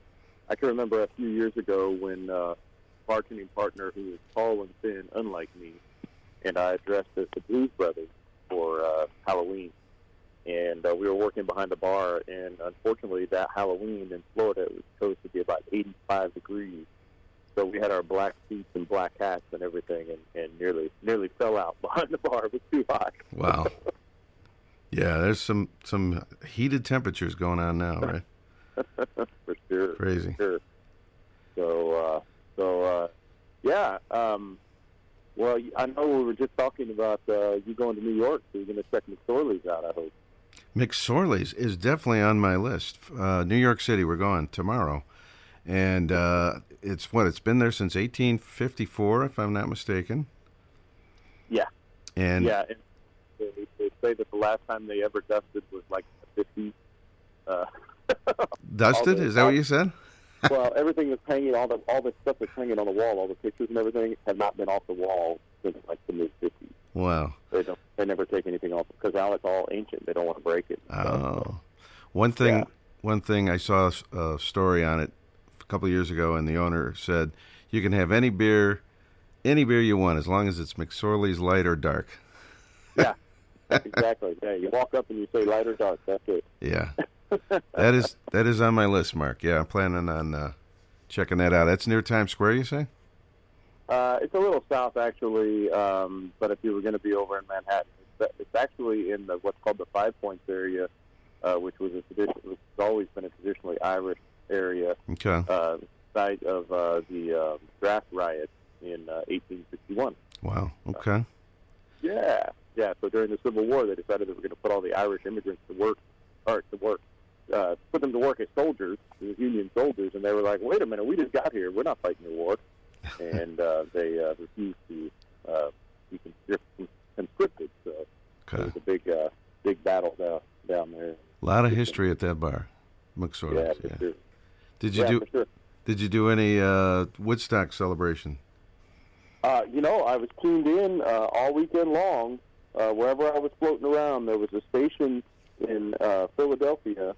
I can remember a few years ago when uh, bartending partner who was tall and thin, unlike me, and I dressed as the Blues Brothers for uh, Halloween. And uh, we were working behind the bar, and unfortunately, that Halloween in Florida it was supposed to be about 85 degrees. So we had our black suits and black hats and everything, and, and nearly nearly fell out <laughs> behind the bar. It was too hot. Wow. Yeah, there's some some heated temperatures going on now, <laughs> right? for sure. Crazy. For sure. So, uh, so uh, yeah. Um, well, I know we were just talking about uh, you going to New York, so you're going to check McSorley's out. I hope. McSorley's is definitely on my list. Uh, New York City, we're going tomorrow, and uh, it's what it's been there since 1854, if I'm not mistaken. Yeah. And yeah, and they, they say that the last time they ever dusted was like the 50s. Uh, <laughs> dusted? the- Is that what you said? <laughs> well, everything that's hanging, all the all the stuff that's hanging on the wall, all the pictures and everything, have not been off the wall since like the mid 50s. Wow. They don't. They never take anything off because now it's all ancient. They don't want to break it. Oh, one thing. One thing I saw a story on it a couple of years ago, and the owner said you can have any beer, any beer you want, as long as it's McSorley's light or dark. <laughs> Yeah, exactly. Yeah, you walk up and you say light or dark. That's it. Yeah, <laughs> that is that is on my list, Mark. Yeah, I'm planning on uh, checking that out. That's near Times Square, you say? Uh, it's a little south, actually, um, but if you were going to be over in Manhattan, it's, it's actually in the what's called the Five Points area, uh, which was a tradition, which has always been a traditionally Irish area. Okay. Uh, site of uh, the um, draft riot in uh, 1861. Wow. Okay. Yeah, yeah. So during the Civil War, they decided they were going to put all the Irish immigrants to work, or to work, uh, put them to work as soldiers, as Union soldiers, and they were like, "Wait a minute, we just got here. We're not fighting the war," and uh, they uh, refused to uh, be conscript- conscripted. So it was a big, uh, big battle down down there. A lot of history at that bar, McSorley's. Yeah, Yeah. sure. Did you Yeah, do? sure. Did you do any uh, Woodstock celebration? Uh, you know, I was tuned in uh, all weekend long. Uh, wherever I was floating around, there was a station in uh, Philadelphia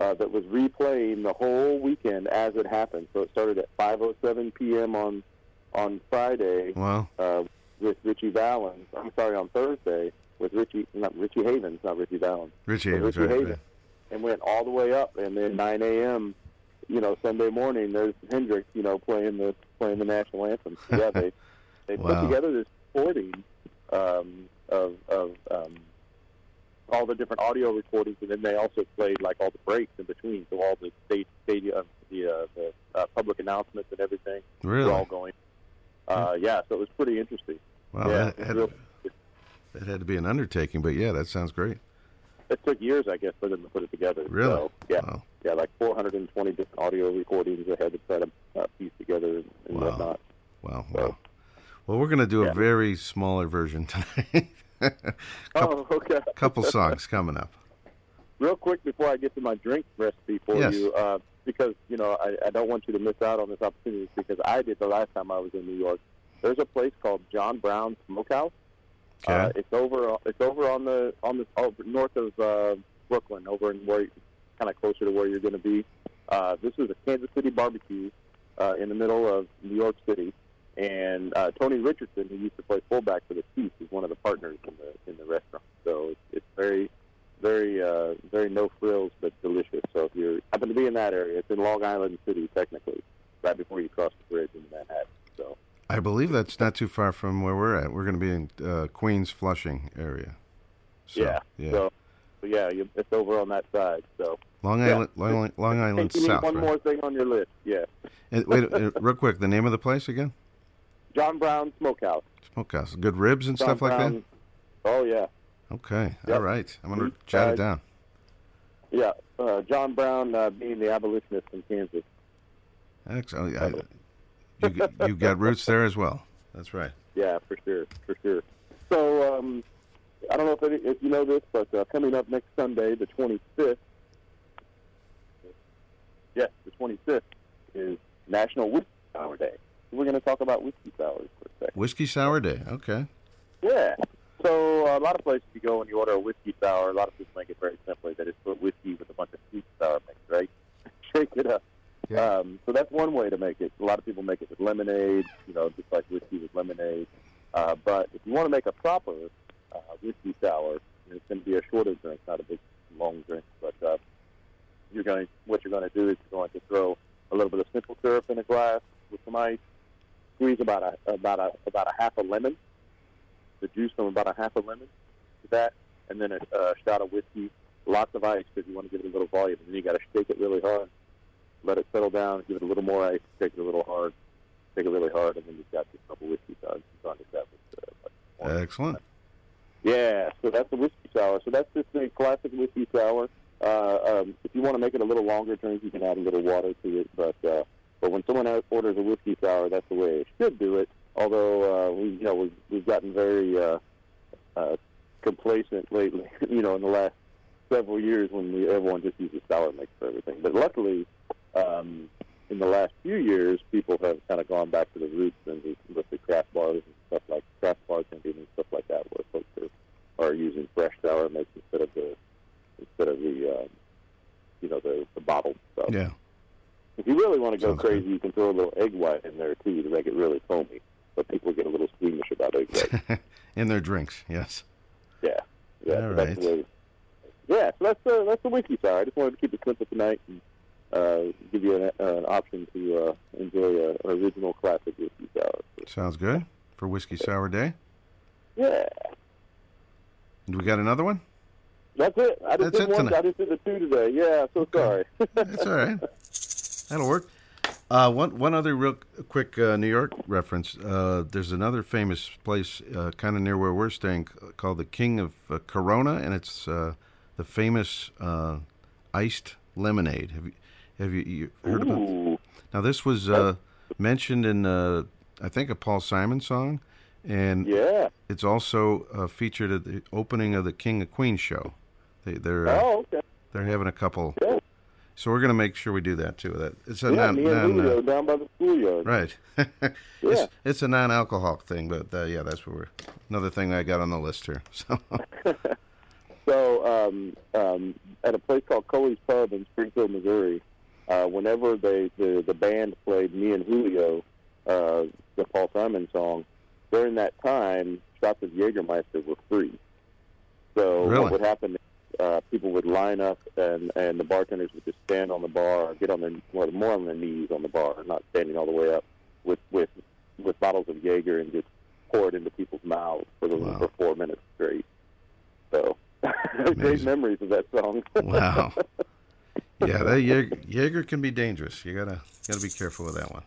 uh, that was replaying the whole weekend as it happened. So it started at 5:07 p.m. on on Friday Wow. uh, with Ritchie Valens. I'm sorry, on Thursday with Richie, not Richie Havens, not Ritchie Valens. Richie Havens, Richie right, Havens, right. and went all the way up, and then 9 a.m. You know, Sunday morning, there's Hendrix, you know, playing the playing the national anthem. So, yeah, they <laughs> they Wow. put together this recording um, of of um, all the different audio recordings, and then they also played like all the breaks in between, so all the state stadium, the uh, the uh, public announcements and everything Really? were all going. Uh, yeah, so it was pretty interesting. Wow, yeah, that, had, real- that had to be an undertaking, but yeah, that sounds great. it took years, I guess, for them to put it together. Really? So, yeah, yeah, like 420 different audio recordings they had to try to uh, piece together and, and Wow. whatnot. Wow, wow. Well, we're going to do a very smaller version <laughs> tonight. <laughs> Oh, okay. couple <laughs> songs coming up. Real quick before I get to my drink recipe for Yes. you, uh, because you know I, I don't want you to miss out on this opportunity because I did the last time I was in New York. There's a place called John Brown Smokehouse. Okay. Uh, it's over. It's over on the on the over north of uh, Brooklyn, over in where kind of closer to where you're going to be. Uh, this is a Kansas City barbecue uh, in the middle of New York City, and uh, Tony Richardson, who used to play fullback for the Chiefs, is one of the partners in the in the restaurant. So it's, it's very, very, uh, very no frills, but delicious. So if you happen to be in that area, it's in Long Island City, technically, right before you cross the bridge into Manhattan. So I believe that's not too far from where we're at. We're going to be in uh, Queens, Flushing area. So, yeah, yeah. So, so yeah, you, it's over on that side. So Long yeah. Island, Long, Island- Long Hey, Island South. one right? more thing on your list. Yeah, And wait, real quick, the name of the place again? John Brown Smokehouse. Smokehouse. Good ribs and John stuff like Brown- Oh yeah. Okay, Yep. all right. I'm going to jot Uh, it down. yeah. Uh, John Brown uh, being the abolitionist in Kansas. Excellent. I, you, you got roots there as well. That's right. Yeah, for sure, for sure. So um, I don't know if, any, if you know this, but uh, coming up next Sunday, the 25th. Yes, the 25th is National Whiskey Sour Day. We're going to talk about whiskey sours for a second. Whiskey Sour Day. Okay. Yeah. So uh, a lot of places you go and you order a whiskey sour. A lot of people make it very simply that it's put whiskey with a bunch of sweet sour mix, right? <laughs> Shake it up. Um, so that's one way to make it. A lot of people make it with lemonade, you know, just like whiskey with lemonade. Uh, but if you want to make a proper uh, whiskey sour, it's going to be a shorter drink, not a big long drink. But uh, you're going, what you're going to do is you're going to throw a little bit of simple syrup in a glass with some ice, squeeze about a about a about a half a lemon, the juice from about a half a lemon to that, and then a uh, shot of whiskey, lots of ice because you want to give it a little volume, and then you got to shake it really hard, let it settle down, give it a little more ice, shake it a little hard, shake it really hard, and then you've got a whiskey sour. You can garnish that with uh, like Excellent. Yeah, so that's the whiskey sour. So that's just a classic whiskey sour. Uh, um, if you want to make it a little longer drink, you can add a little water to it. But uh, but when someone orders a whiskey sour, that's the way it should do it. Although uh, we you know we've, we've gotten very uh, uh, complacent lately. <laughs> you know, in the last several years when we, everyone just uses sour mix for everything. But luckily, um, in the last few years, people have kind of gone back to the roots and with- the craft bars and stuff like craft bartending and stuff like that, where folks are, are using fresh sour mix instead of the instead of the um, you know the, the bottled stuff. Yeah. If you really want to go Sounds crazy, you can throw a little egg white in there too to make it really foamy. But people get a little squeamish about egg white. <laughs> In their drinks, yes. yeah, yeah. All so that's right. the way. Yeah, so that's the that's the whiskey sour. I just wanted to keep it simple tonight and uh, give you an, uh, an option to uh, enjoy a, an original classic whiskey sour. Sounds good for Whiskey Sour Day. Yeah, Do we got another one? that's it. I just That's did it one. tonight. I just did the two today. Yeah, so sorry. <laughs> That's all right. That'll work. Uh, one one other real quick uh, New York reference. Uh, there's another famous place uh, kind of near where we're staying called the King of uh, Corona, and it's uh, the famous uh, iced lemonade. Have you have you, you heard about? Ooh. Now this was uh, mentioned in uh, I think a Paul Simon song, and Yeah. it's also uh, featured at the opening of the King of Queens show. They, they're uh, Oh, okay. they're having a couple. Yeah. So we're gonna make sure we do that too. That it's a yeah, non, me and non Julio uh, down by the schoolyard. right. <laughs> Yeah. it's, it's a non-alcoholic thing, but uh, yeah, that's what we're another thing I got on the list here. <laughs> So <laughs> So, um, um, at a place called Coley's Pub in Springfield, Missouri, uh, whenever they the, the band played me and Julio, uh, the Paul Simon song, during that time, shots of Jägermeister were free. So Really? what would happen? Uh, people would line up, and and the bartenders would just stand on the bar, or get on their well, more on their knees on the bar, not standing all the way up, with with with bottles of Jaeger and just pour it into people's mouths for the for four minutes straight. So <laughs> great memories of that song. wow. <laughs> Yeah, that Jaeger, Jaeger can be dangerous. You gotta gotta be careful with that one.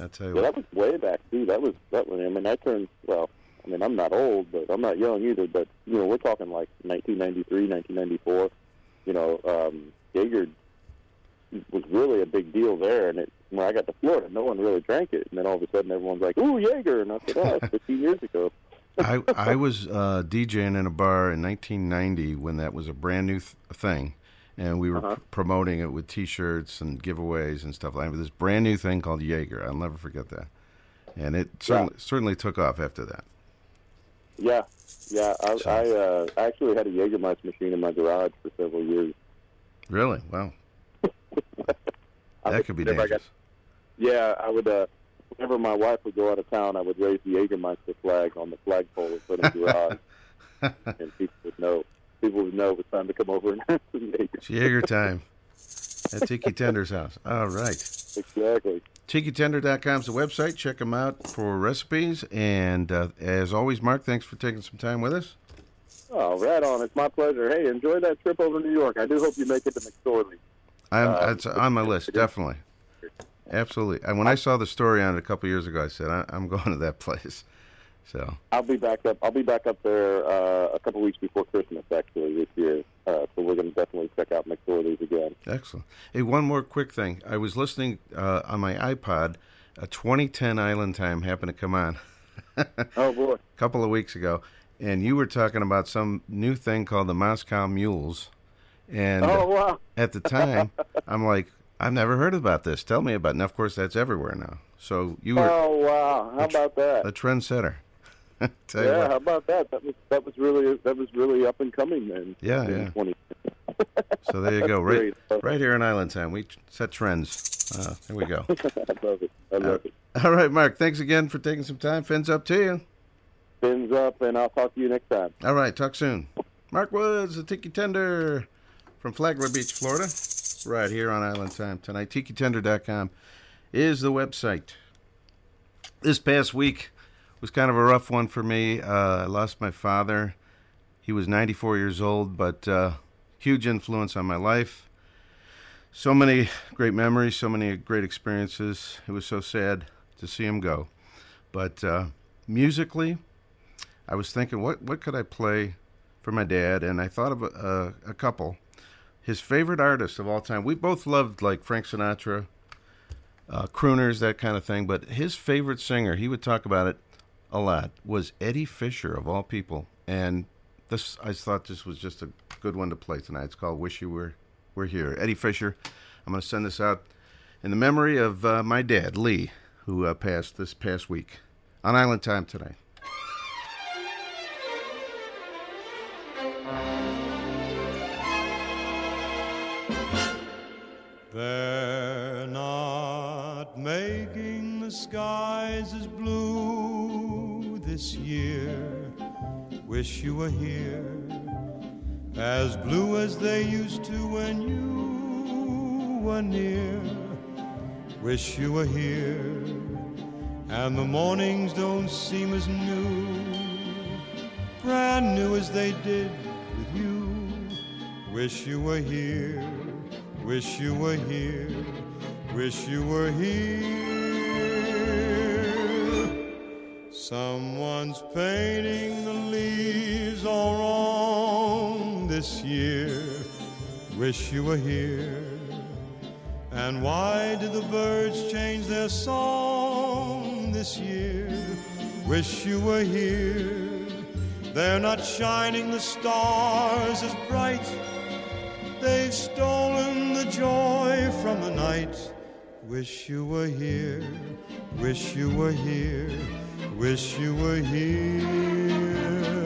I tell you Yeah, what. that was way back too. That was that was. I mean, I turned well. I mean, I'm not old, but I'm not young either. But you know, we're talking like 1993, 1994. You know, um, Jaeger was really a big deal there. And it, when I got to Florida, no one really drank it. And then all of a sudden, everyone's like, "Ooh, Jaeger!" And I said, "Oh, it's 15 years ago." <laughs> I I was uh, DJing in a bar in 1990 when that was a brand new th- thing, and we were Uh-huh. p- promoting it with T-shirts and giveaways and stuff like that. This brand new thing called Jaeger. I'll never forget that, and it certainly certainly took off after that. Yeah, yeah. I, I uh, actually had a Jägermeister machine in my garage for several years. Really? Wow. <laughs> That could be whenever I dangerous. got- yeah, I would. Uh, whenever my wife would go out of town, I would raise the Jägermeister flag on the flagpole and put it in the garage, <laughs> and people would know. People would know it was time to come over and <laughs> have some Jaeger time at Tiki Tender's house. All right. Exactly. TikiTender.com is the website. Check them out for recipes. And uh, as always, Mark, thanks for taking some time with us. Oh, right on. It's my pleasure. Hey, enjoy that trip over to New York. I do hope you make it to McSorley. I'm, Uh, it's on my list, definitely. Absolutely. And when I saw the story on it a couple years ago, I said, I, I'm going to that place. So, I'll be back up. I'll be back up there uh, a couple weeks before Christmas, actually, this year. Uh, so we're going to definitely check out McSorley's again. excellent. Hey, one more quick thing. I was listening uh, on my iPod. A 2010 Island Time happened to come on. <laughs> oh, boy. A couple of weeks ago. And you were talking about some new thing called the Moscow Mules. And Oh, wow. <laughs> at the time, I'm like, I've never heard about this. Tell me about it. And of course, that's everywhere now. So you were Oh, wow. How about that? a trendsetter. <laughs> Yeah, how about that? That was that was really that was really up and coming then. Yeah, yeah. 20. <laughs> So there you go. Right, Great. right here in Island Time, we set trends. Uh, there we go. <laughs> I love it. I love it. All right, Mark. Thanks again for taking some time. Fins up to you. Fins up, and I'll talk to you next time. All right, talk soon. Mark Woods, the Tiki Tender from Flagler Beach, Florida, right here on Island Time tonight. TikiTender.com is the website. This past week was kind of a rough one for me. Uh, I lost my father. He was 94 years old, but uh, huge influence on my life. So many great memories, so many great experiences. It was so sad to see him go. But uh, musically, I was thinking, what what could I play for my dad? And I thought of a, a, a couple. His favorite artists of all time. We both loved like Frank Sinatra, uh, crooners, that kind of thing. But his favorite singer, he would talk about it a lot, was Eddie Fisher of all people. And this, I thought this was just a good one to play tonight. It's called "Wish You Were Were Here." Eddie Fisher. I'm going to send this out in the memory of uh, my dad, Lee, who uh, passed this past week on Island Time tonight. They're not making the skies as blue this year. Wish you were here, as blue as they used to when you were near. Wish you were here, and the mornings don't seem as new, brand new as they did with you. Wish you were here. Wish you were here, wish you were here. Someone's painting the leaves all wrong this year. Wish you were here. And why did the birds change their song this year? Wish you were here. They're not shining the stars as bright. They've stolen the joy from the night. Wish you were here, wish you were here, wish you were here.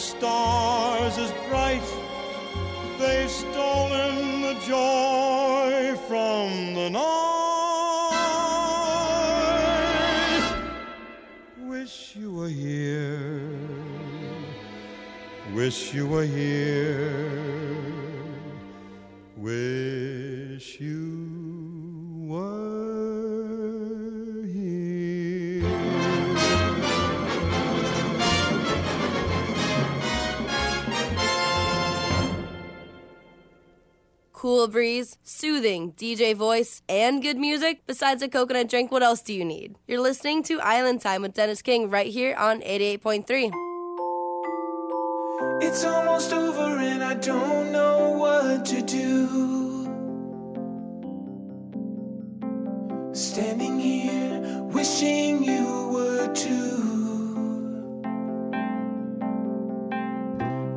Stars as bright. They've stolen the joy from the night. Wish you were here. Wish you were here. Wish you Cool breeze, soothing DJ voice, and good music. Besides a coconut drink, what else do you need? You're listening to Island Time with Dennis King right here on 88.3. It's almost over and I don't know what to do. Standing here wishing you were too.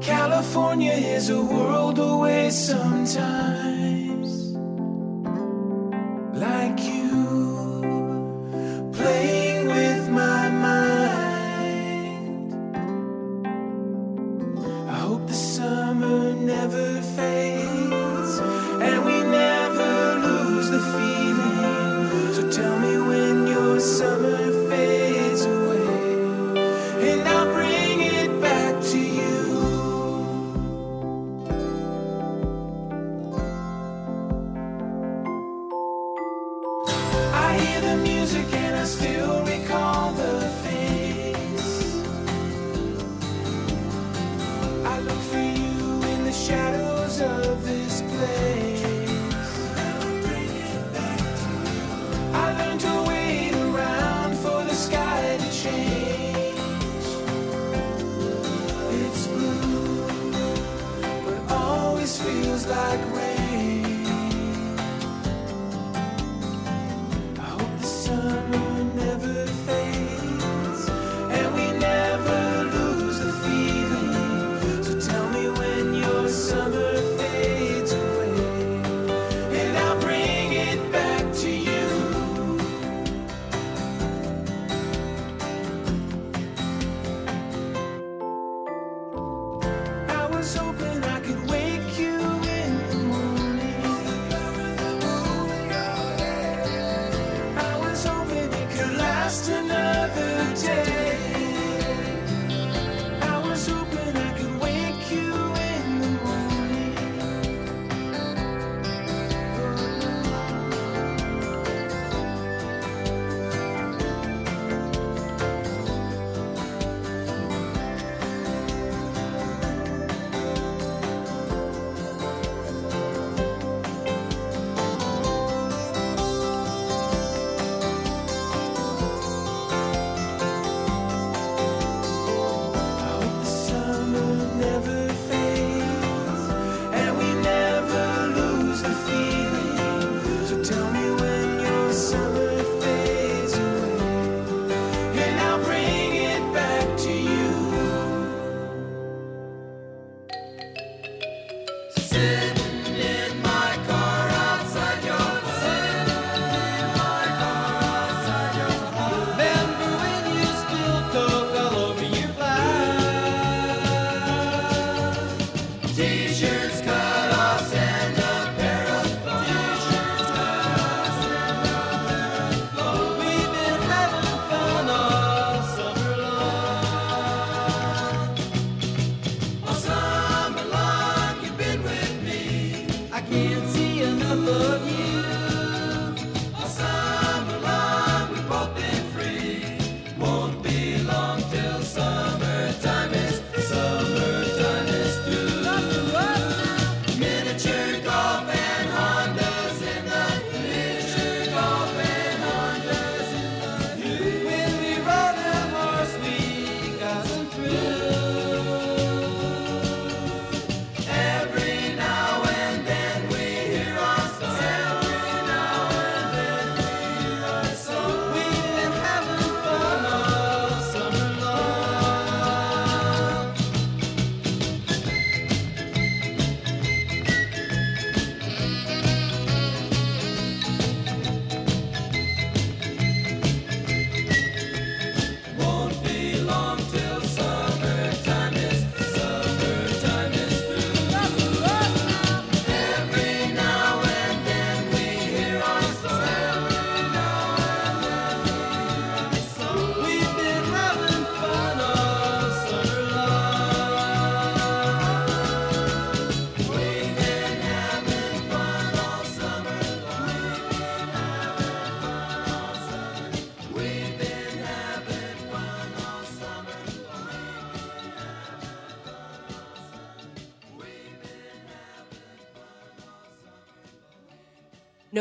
California is a world away sometimes.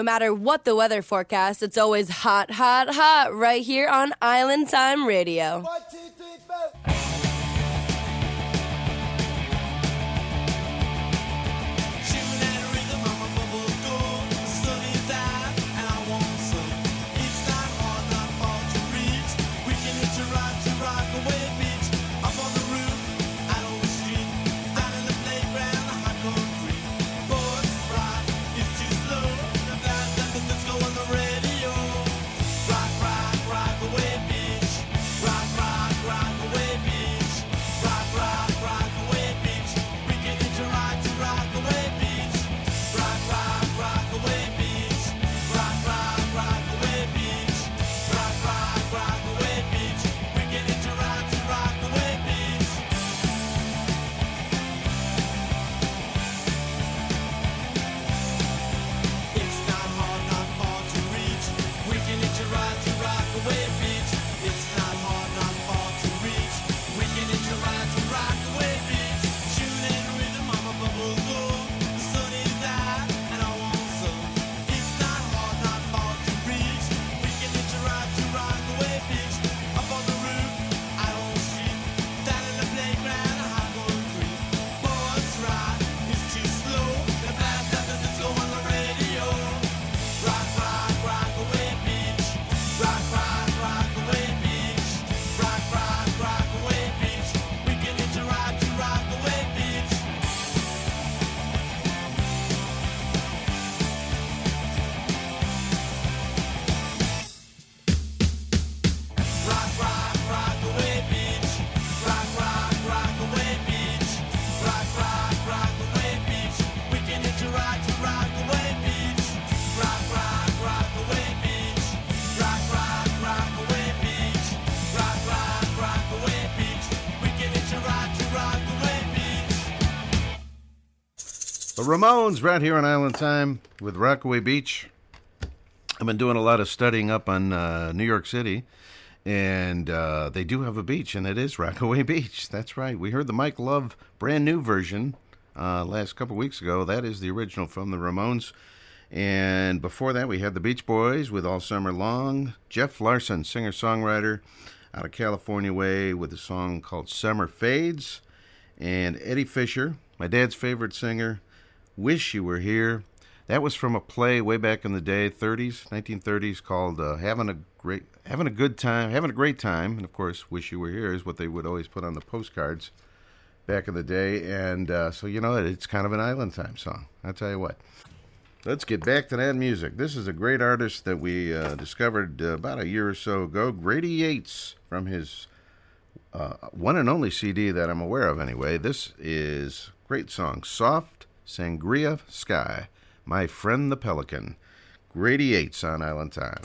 No matter what the weather forecast, it's always hot, hot, hot right here on Island Time Radio. The Ramones right here on Island Time with Rockaway Beach. I've been doing a lot of studying up on uh, New York City, and uh, they do have a beach, and it is Rockaway <laughs> Beach. That's right. We heard the Mike Love brand new version uh, last couple weeks ago. That is the original from the Ramones. And before that, we had the Beach Boys with All Summer Long. Jeff Larson, singer songwriter out of California Way, with a song called Summer Fades. And Eddie Fisher, my dad's favorite singer, Wish You Were Here. That was from a play way back in the day, 30s, 1930s, called uh, "Having a Great, Having a Good Time, Having a Great Time." And of course, "Wish You Were Here" is what they would always put on the postcards back in the day. And uh, so you know, it's kind of an island time song. I'll tell you what. Let's get back to that music. This is a great artist that we uh, discovered uh, about a year or so ago, Grady Yates, from his uh, one and only CD that I'm aware of, anyway. This is great song, "Soft Sangria Sky." My friend the Pelican, Grady Yates on Island Time.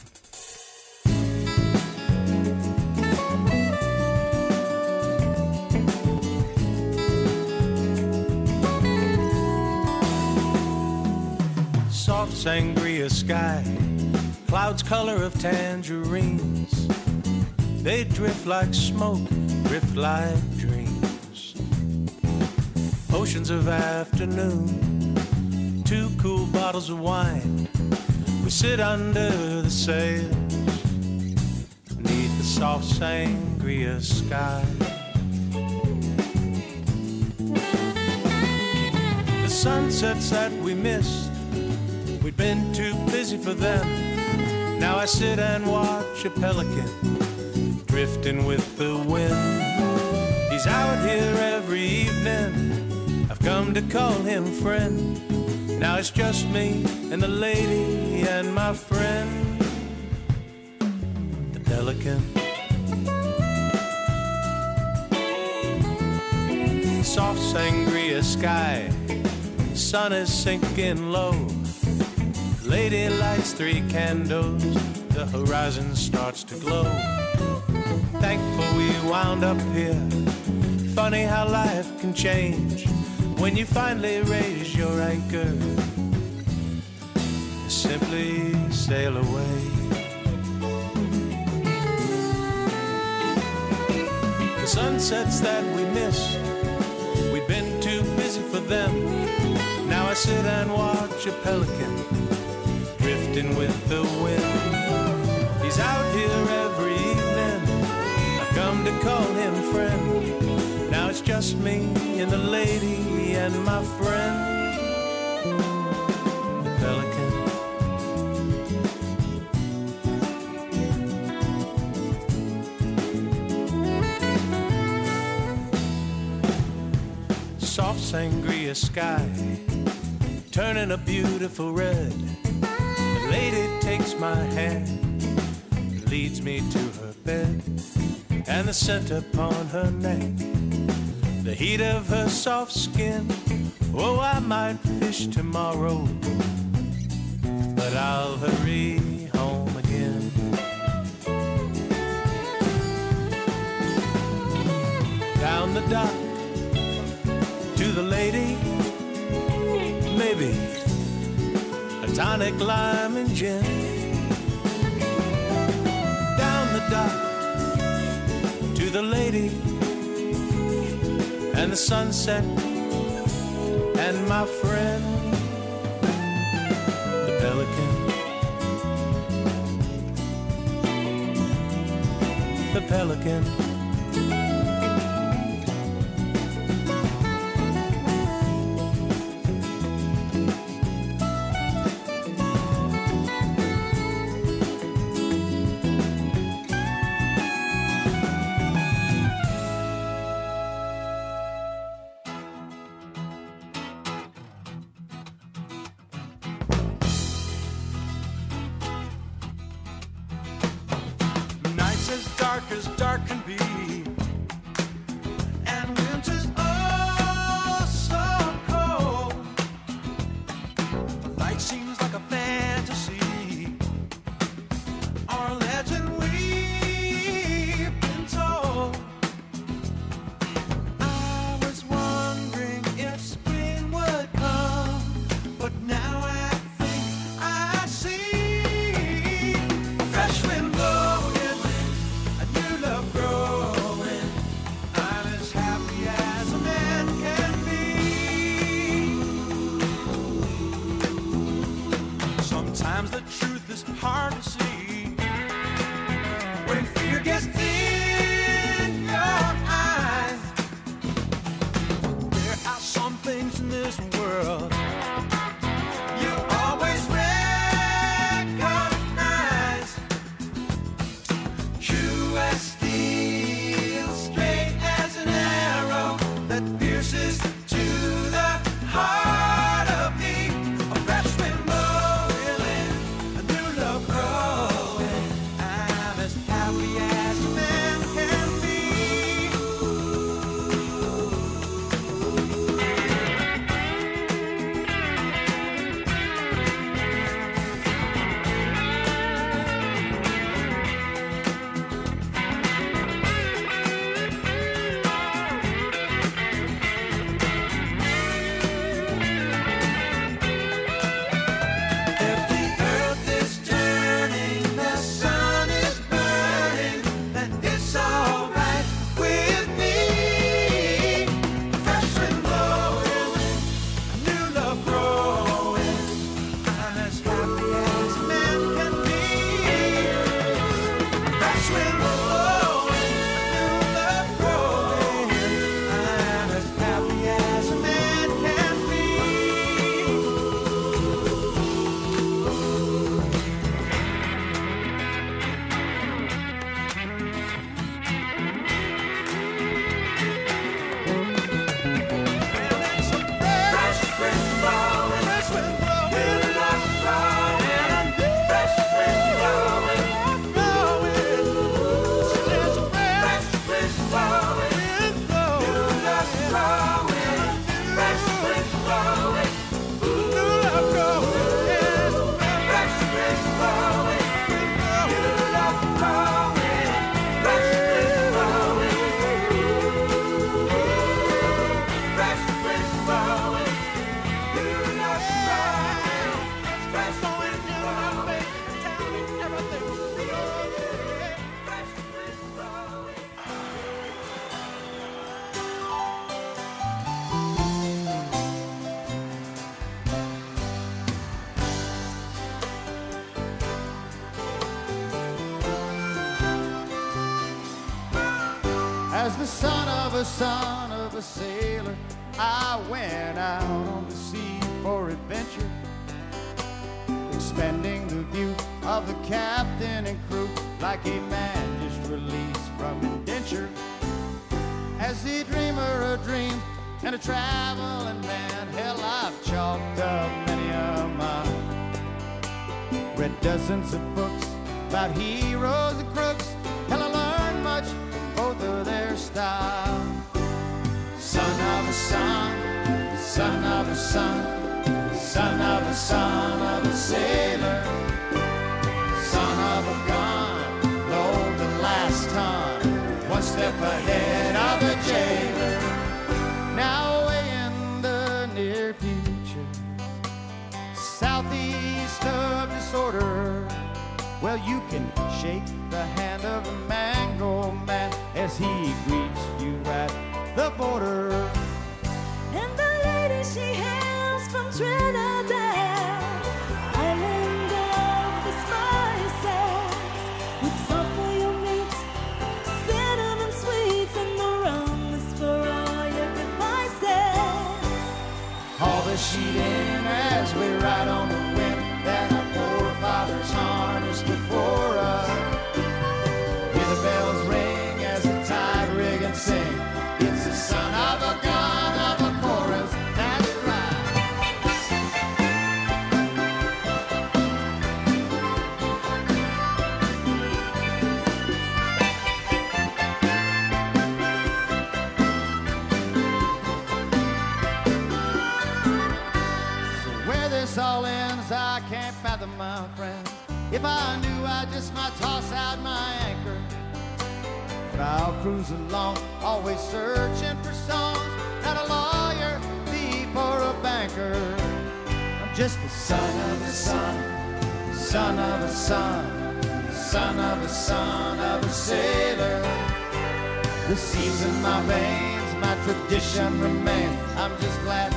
Soft sangria sky, clouds color of tangerines. They drift like smoke, drift like dreams. Oceans of afternoon, two cool bottles of wine. We sit under the sails, neath the soft sangria sky. The sunsets that we missed, we'd been too busy for them. Now I sit and watch a pelican drifting with the wind. He's out here every evening. Come to call him friend. Now it's just me and the lady and my friend, the pelican. Soft sangria sky, sun is sinking low. Lady lights three candles, the horizon starts to glow. Thankful we wound up here. Funny how life can change when you finally raise your anchor. Simply sail away. The sunsets that we missed, we've been too busy for them. Now I sit and watch a pelican drifting with the wind. He's out here every evening. I've come to call him friend. It's just me and the lady and my friend. The pelican. Soft sangria sky, turning a beautiful red. The lady takes my hand, leads me to her bed, and the scent upon her neck, the heat of her soft skin. Oh, I might fish tomorrow, but I'll hurry home again. Down the dock to the lady, maybe a tonic lime and gin. Down the dock to the lady and the sunset and my friend the pelican. The pelican searching for songs. Not a lawyer, thief, or a banker. I'm just the son of a son, son of a son, son of a son of a sailor. The seas in my veins, my tradition remains. I'm just glad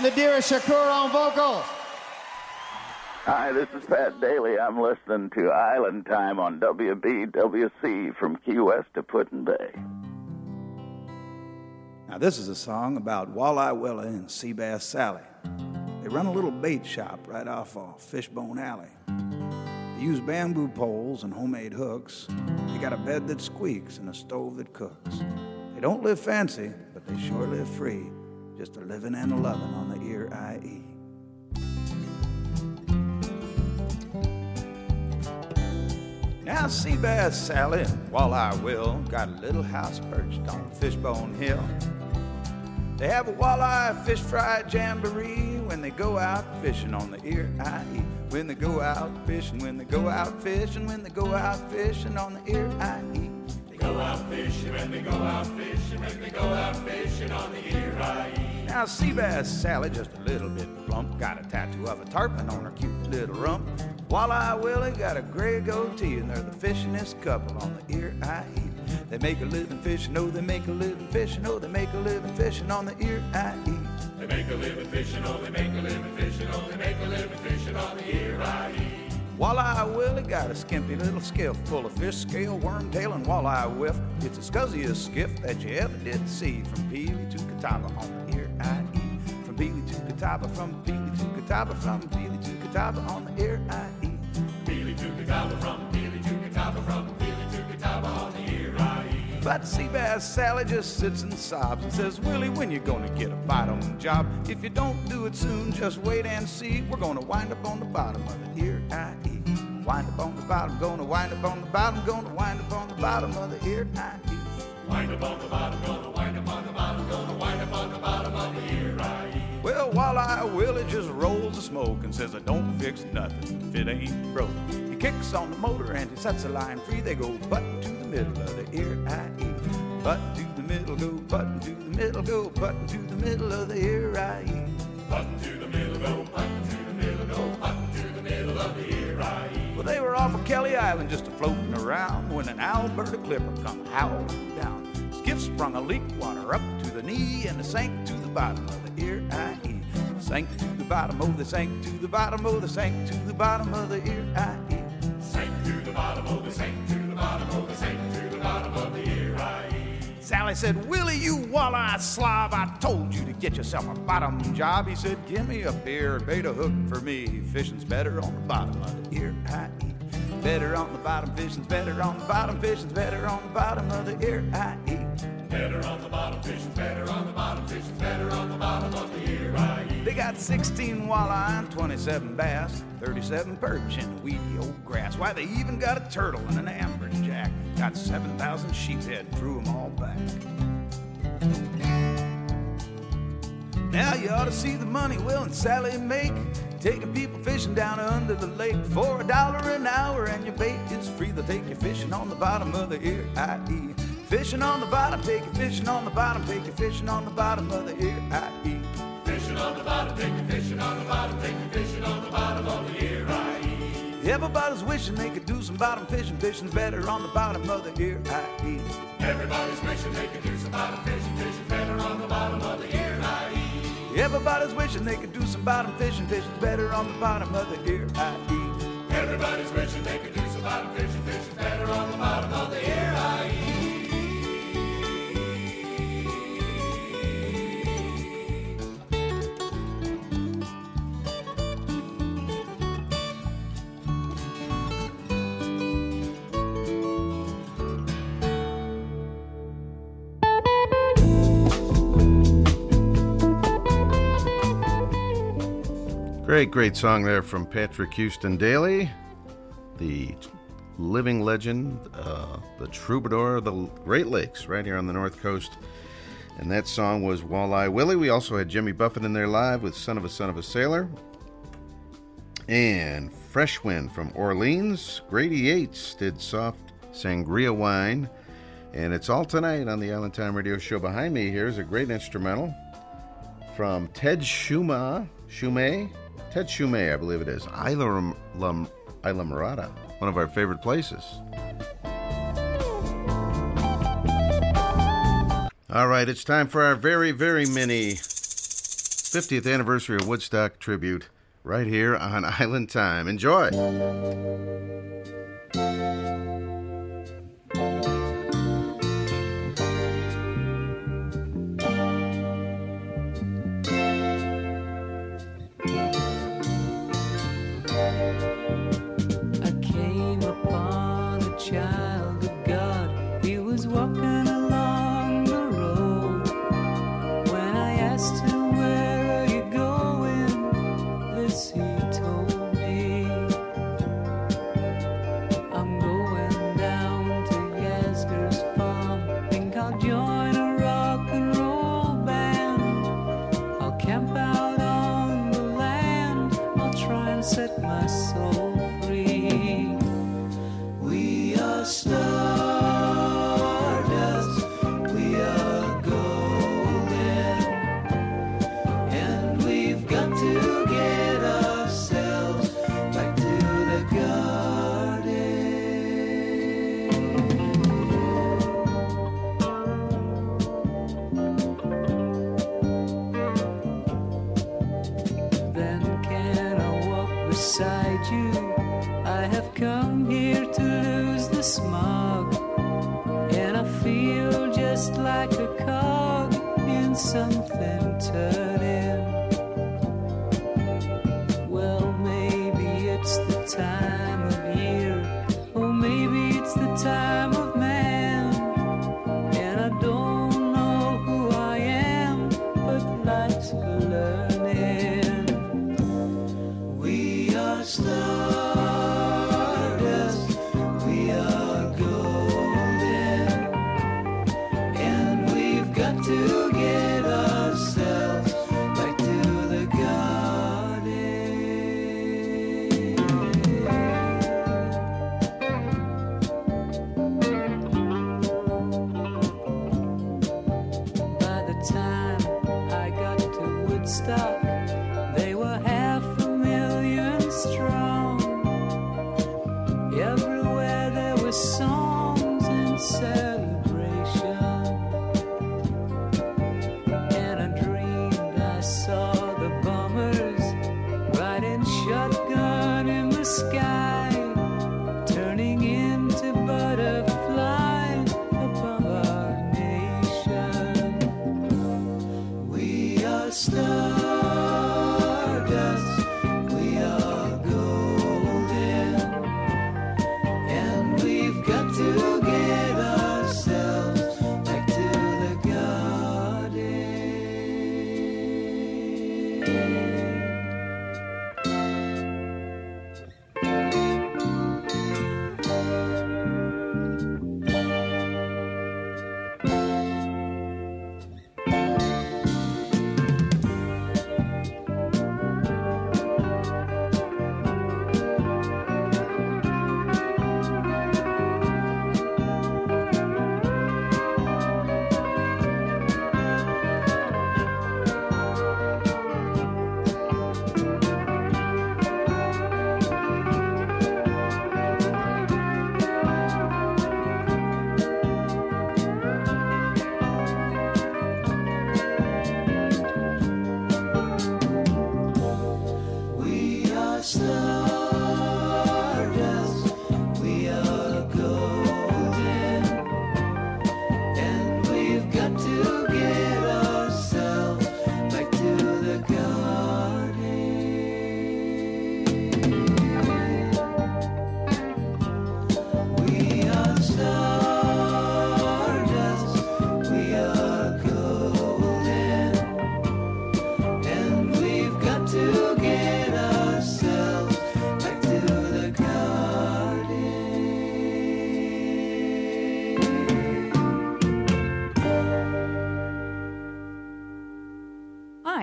Nadira Shakur on vocals. Hi, this is Pat Daly. I'm listening to Island Time on WBWC from Key West to Put-in-Bay. Now, this is a song about Walleye Willie and Seabass Sally. They run a little bait shop right off of Fishbone Alley. They use bamboo poles and homemade hooks. They got a bed that squeaks and a stove that cooks. They don't live fancy, but they sure live free, just a living and a loving on the ear IE. Now, Seabass Sally and Walleye Will got a little house perched on Fishbone Hill. They have a walleye fish fry jamboree when they go out fishing on the ear IE. When they go out fishing, when they go out fishing, when they go out fishing on the ear IE. They go out fishing when they go out fishing when they go out fishing on the Erie. Now, Seabass Sally, just a little bit plump, got a tattoo of a tarpon on her cute little rump. Walleye Willie got a gray goatee, and they're the fishingest couple on the ear I eat. They make a living fishing, oh, they make a living fishing, oh, they make a living fishing on the ear I eat. They make a living fishing, oh, they make a living fishing, oh, they make a living fishing on the Erie. Walleye Willie got a skimpy little skiff full of fish, scale, wormtail, and walleye whiff. It's the scuzziest skiff that you ever did see from Pelee to Catawba on the ear IE. From Pelee to Catawba, from Pelee to Catawba, from Pelee to Catawba on the ear IE. Pelee to Catawba, from Pelee to Catawba, from But Seabass Sally just sits and sobs and says, Willie, when you gonna get a bottom job? If you don't do it soon, just wait and see. We're gonna wind up on the bottom of the Erie. Wind up on the bottom, gonna wind up on the bottom, gonna wind up on the bottom of the Erie. Wind up on the bottom, gonna wind up on the bottom, gonna wind up on the bottom of the Erie. Well, Walleye Willie just rolls the smoke and says, I don't fix nothing if it ain't broke. Kicks on the motor and he sets the line free. They go button to the middle of the ear IE. Button to the middle, go putting to the middle, go putting to the middle of the Erie. Putting to the middle, go putting to the middle, go putting to the middle of the Erie. Well, they were off of Kelly Island just a floating around when an Alberta clipper come howling down. Skiff sprung a leak, water up to the knee, and it sank to the bottom of the Erie. Sank to the bottom, oh, they sank to the bottom, oh, they sank to the bottom of the to the bottom, oh, they sank to the bottom, oh, they sank to the bottom of the Erie. Sally said, Willie, you walleye slob, I told you to get yourself a bottom job. He said, Give me a beer bait a hook for me. Fishing's better on the bottom of the Erie. Better on the bottom, fishing's better on the bottom, fishing's better on the bottom of the Erie. Better on the bottom, fishing's better on the bottom, fishing's better on the bottom of the Erie. They got 16 walleye and 27 bass, 37 perch in the weedy old grass. Why, they even got a turtle and an amberjack. Got 7,000 sheephead, threw 'em all back. Now you ought to see the money Will and Sally make. Taking people fishing down under the lake for a dollar an hour, and your bait is free. They'll take you fishing on the bottom of the ear, Erie. Fishing on the bottom, take you fishing on the bottom, take you fishing on the bottom of the Erie. Fishing on the bottom, take you fishing on the bottom, take you fishing on the bottom of the Erie. Everybody's wishing they could do some bottom fishing. Fishing's better on the bottom of the Erie. Everybody's wishing they could do some bottom fishing, fishing's better on the bottom of the Erie. Everybody's wishing they could do some bottom fishing. Fishing's better on the bottom of the Erie. Everybody's wishing they could do some bottom fishing, fishing's better on the bottom of the Erie. Great, great song there from Patrick Houston Daly, the living legend, uh, the troubadour of the Great Lakes, right here on the North Coast. And that song was Walleye Willie. We also had Jimmy Buffett in there live with Son of a Son of a Sailor. And Fresh Wind from Orleans. Grady Yates did Soft Sangria Wine. And it's all tonight on the Island Time Radio Show. Behind me here is a great instrumental from Ted Schuma, Ted Shumay, I believe it is. Isla, Islamorada, one of our favorite places. All right, it's time for our very, very mini 50th anniversary of Woodstock tribute right here on <laughs> Island Time. Enjoy. In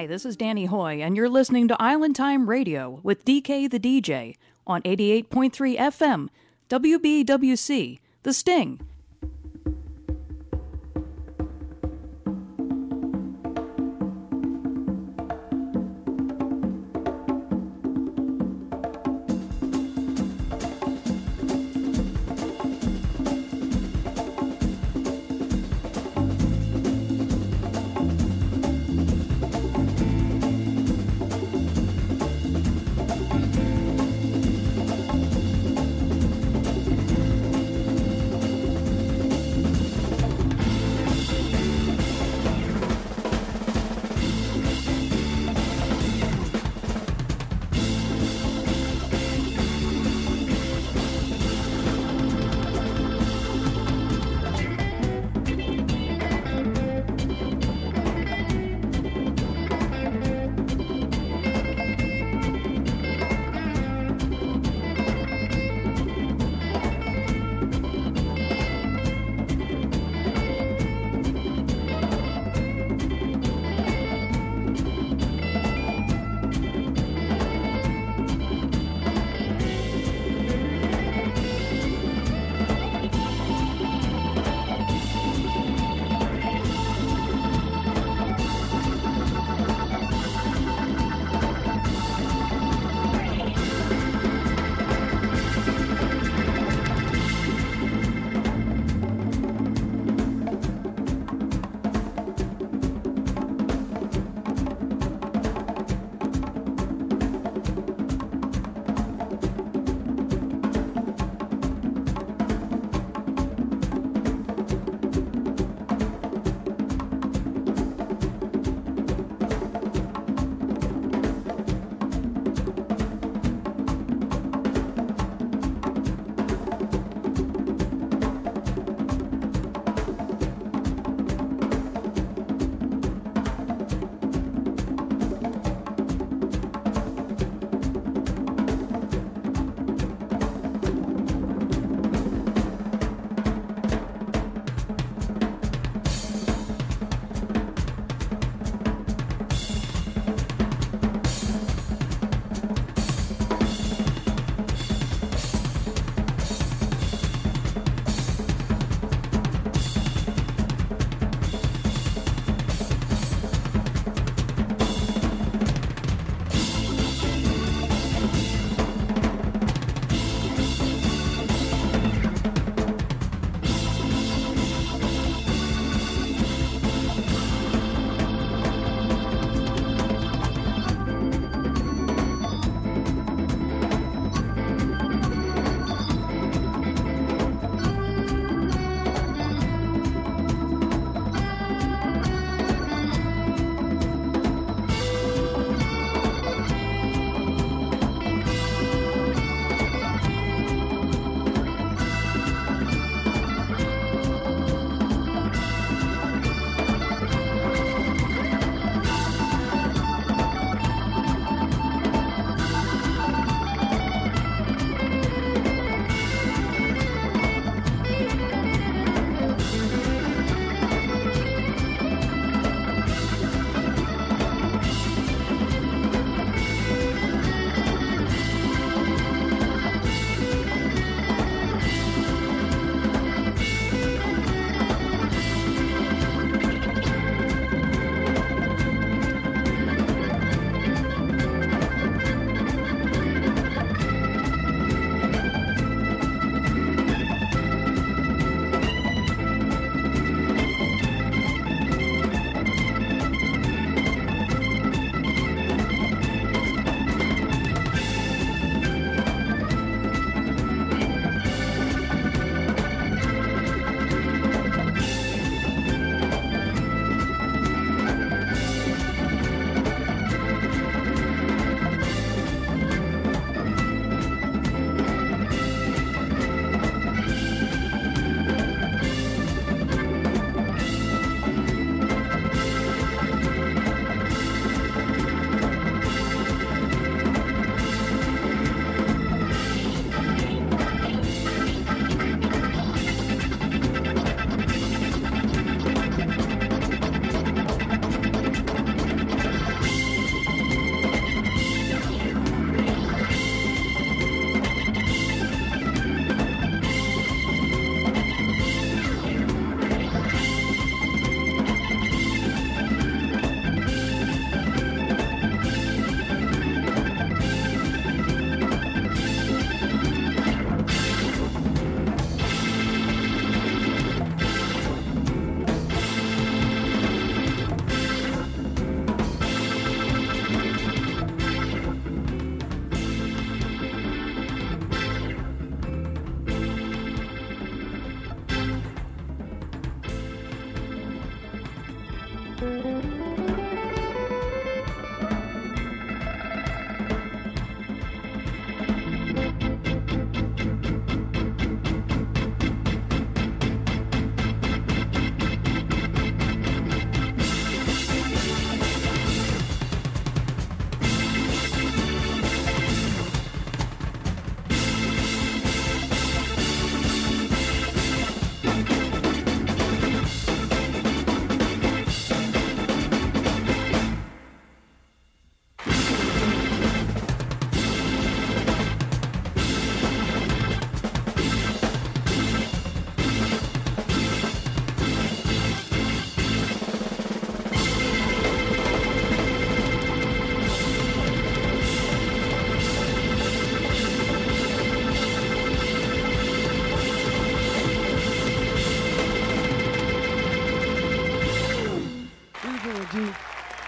this is Danny Hoy, and you're listening to Island Time Radio with DK the DJ on 88.3 FM, WBWC, The Sting.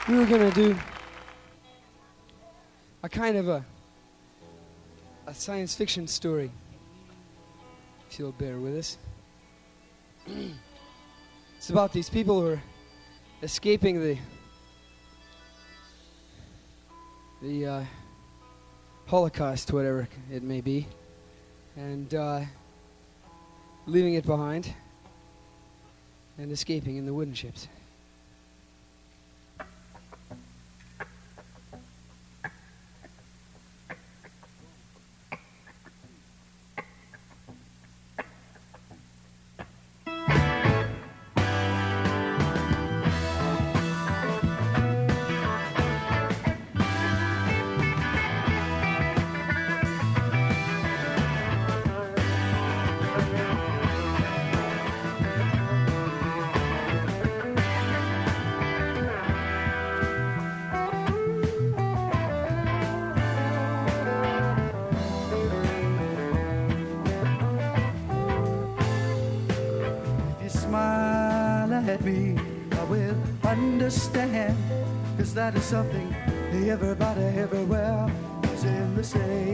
we were going to do a kind of a, a science fiction story, if you'll bear with us. <clears throat> it's about these people who are escaping the the uh, Holocaust, whatever it may be, and uh, leaving it behind and escaping in the wooden ships. something. Everybody everywhere is in the same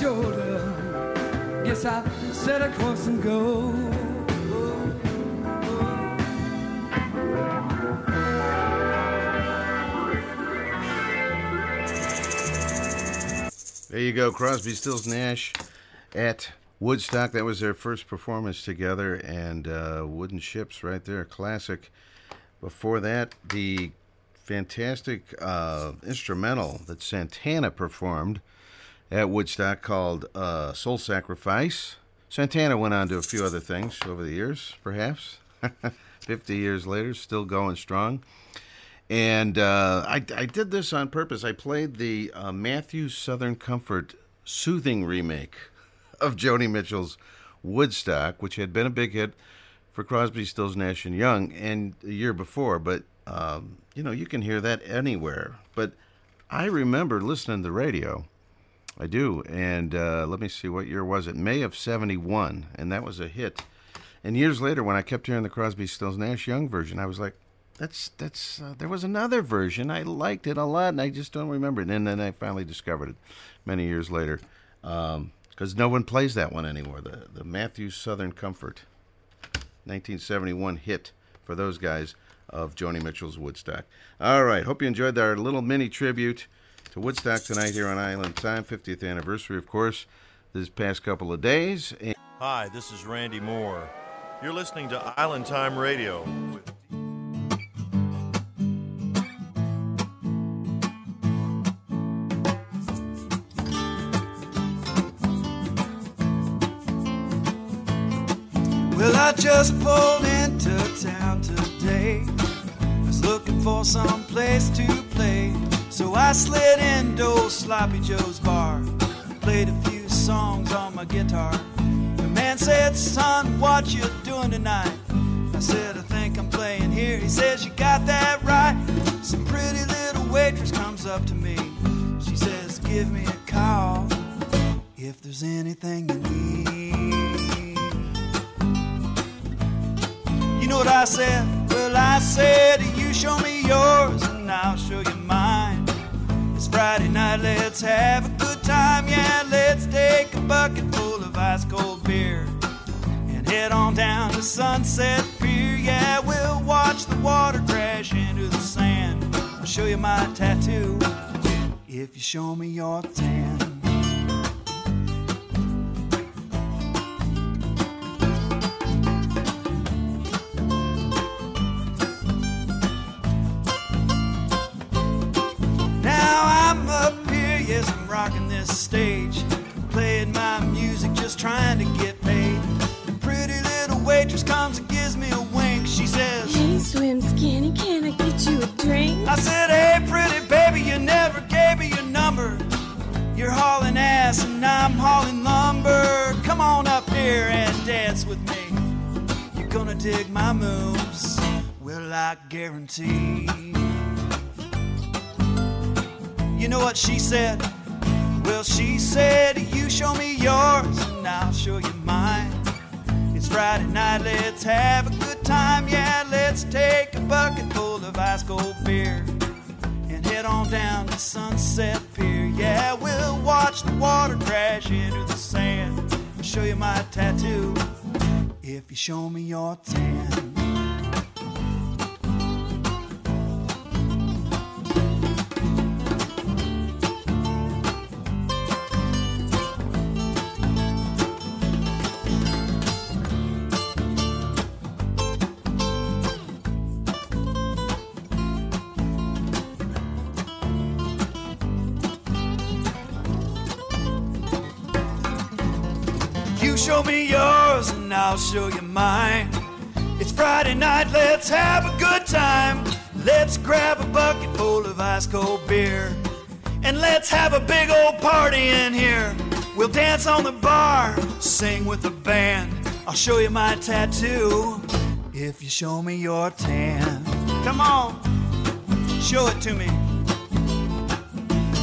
shoulder. Guess I set a course and go. There you go, Crosby, Stills, Nash at Woodstock. That was their first performance together, and uh, Wooden Ships right there, classic. Before that, the fantastic uh, instrumental that Santana performed at Woodstock called uh, Soul Sacrifice. Santana went on to a few other things over the years, perhaps. <laughs> 50 years later, still going strong. And uh, I, I did this on purpose. I played the uh, Matthew Southern Comfort soothing remake of Joni Mitchell's Woodstock, which had been a big hit for Crosby, Stills, Nash and Young, and a year before. But um, you know, you can hear that anywhere. But I remember listening to the radio. I do, and uh, let me see, what year was it? May of '71, and that was a hit. And years later, when I kept hearing the Crosby, Stills, Nash Young version, I was like, "That's that's." Uh, there was another version. I liked it a lot, and I just don't remember it. And then I finally discovered it many years later, because no one plays that one anymore. The the Matthews Southern Comfort, 1971 hit for those guys of Joni Mitchell's Woodstock. All right, hope you enjoyed our little mini tribute to Woodstock tonight here on Island Time, 50th anniversary, of course, this past couple of days. And Hi, this is Randy Moore. You're listening to Island Time Radio. Well, I just pulled into town today. Was looking for some place to play. So I slid into old Sloppy Joe's bar. Played a few songs on my guitar. The man said, Son, what you doing tonight? I said, I think I'm playing here. He says, You got that right. Some pretty little waitress comes up to me. She says, Give me a call if there's anything you need. You know what I said? Well, I said, You show me yours and I'll show you mine. Friday night, let's have a good time. Yeah, let's take a bucket full of ice cold beer and head on down to Sunset Pier. Yeah, we'll watch the water crash into the sand. I'll show you my tattoo if you show me your tan. Stage. Playing my music, just trying to get paid. The pretty little waitress comes and gives me a wink. She says, Hey, swim skinny, can I get you a drink? I said, Hey, pretty baby, you never gave me your number. You're hauling ass and I'm hauling lumber. Come on up here and dance with me. You're gonna dig my moves. Well, I guarantee. You know what she said? Well, she said, You show me yours, and I'll show you mine. It's Friday night, let's have a good time. Yeah, let's take a bucket full of ice cold beer and head on down to Sunset Pier. Yeah, we'll watch the water crash into the sand. I'll show you my tattoo if you show me your tan. Show me yours and I'll show you mine. It's Friday night, let's have a good time. Let's grab a bucket full of ice cold beer. And let's have a big old party in here. We'll dance on the bar, sing with the band. I'll show you my tattoo if you show me your tan. Come on, show it to me.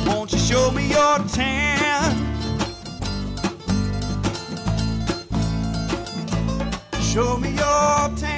Won't you show me your tan? Show me your tan.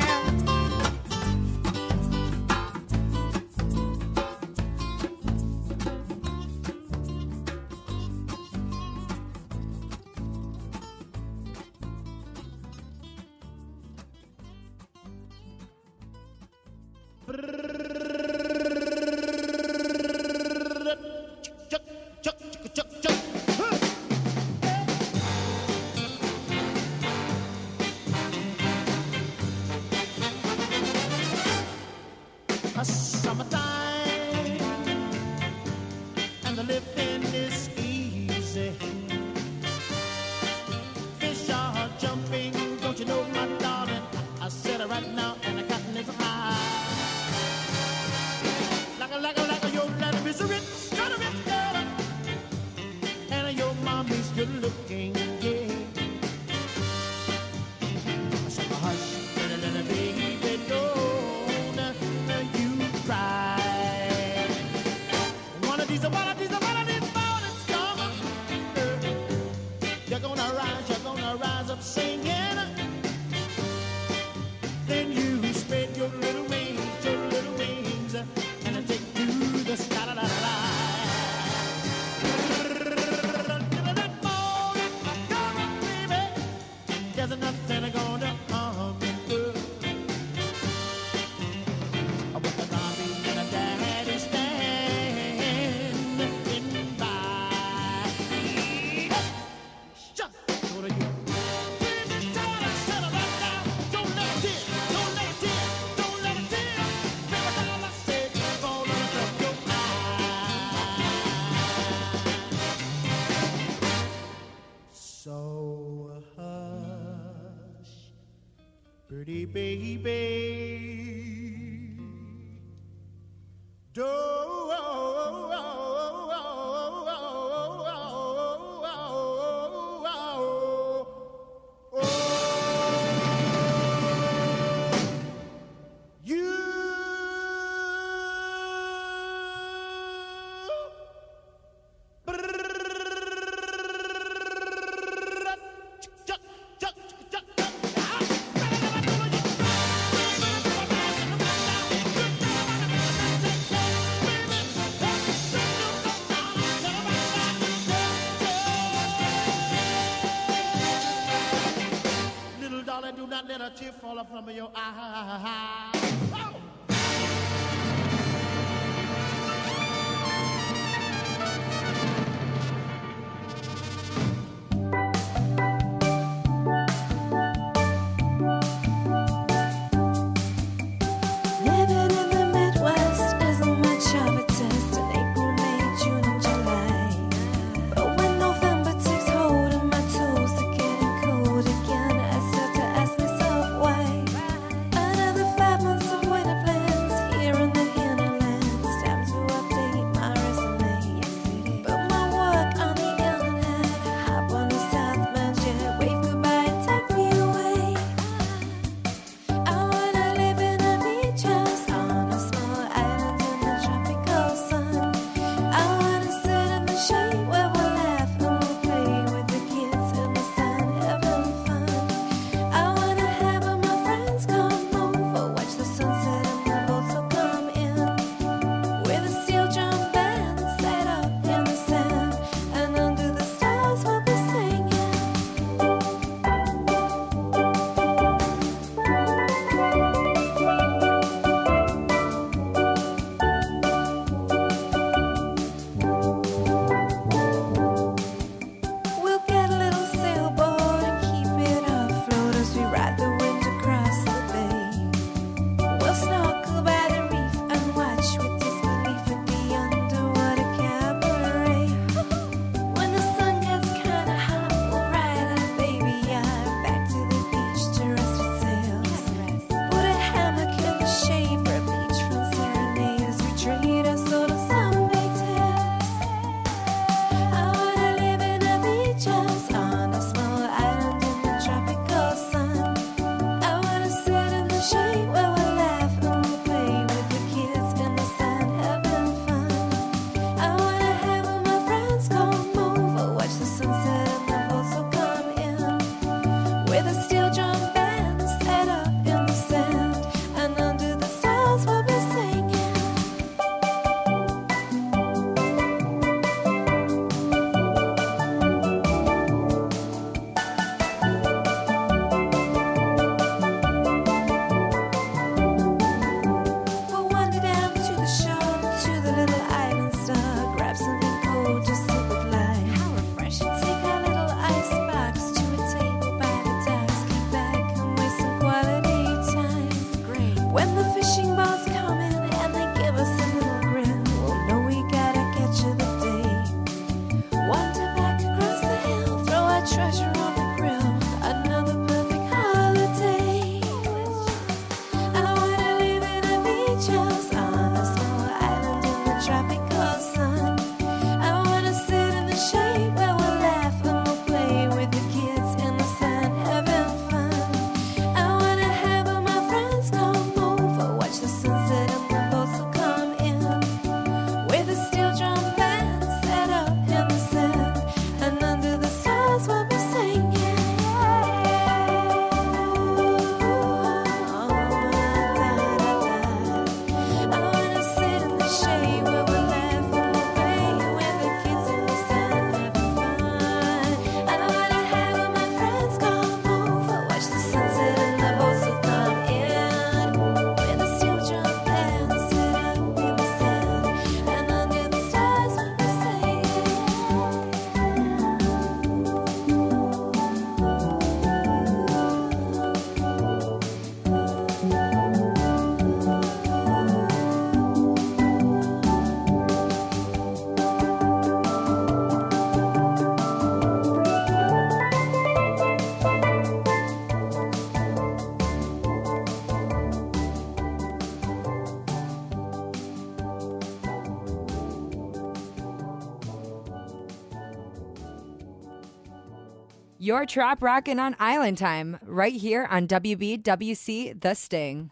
Darling, Your trop Rockin' on Island Time, right here on WBWC The Sting.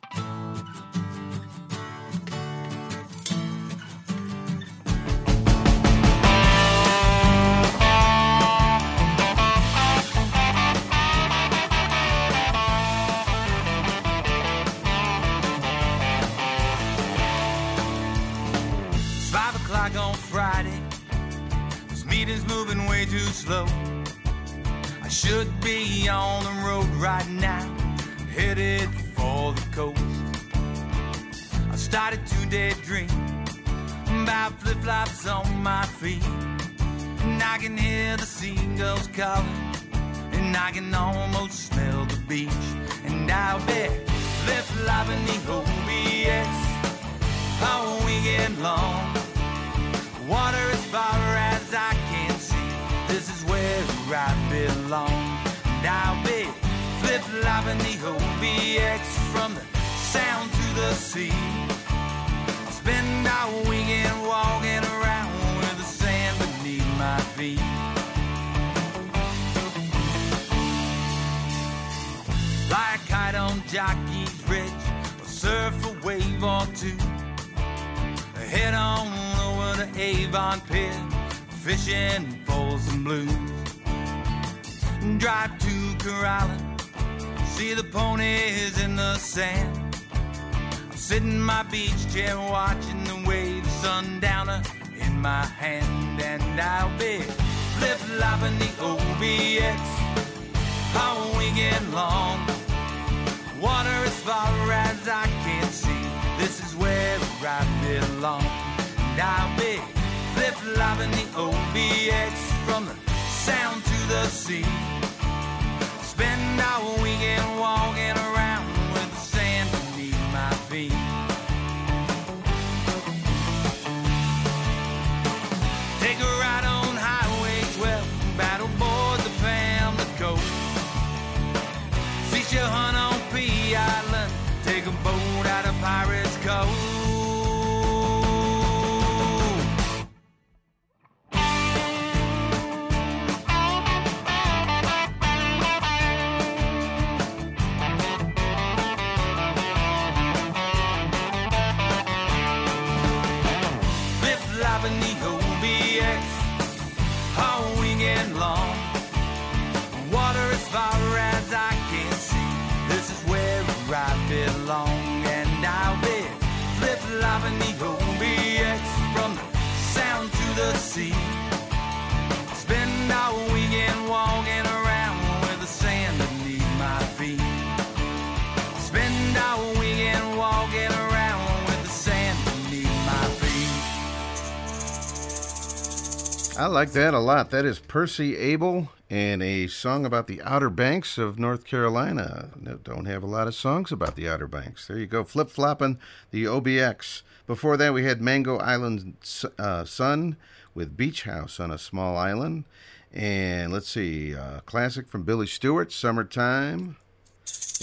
Like that a lot. That is Percy Abel and a song about the Outer Banks of North Carolina. No, Don't have a lot of songs about the Outer Banks. There you go, flip flopping the OBX. Before that, we had Mango Island uh, Sun with Beach House on a Small Island. And let's see, uh, classic from Billy Stewart, Summertime.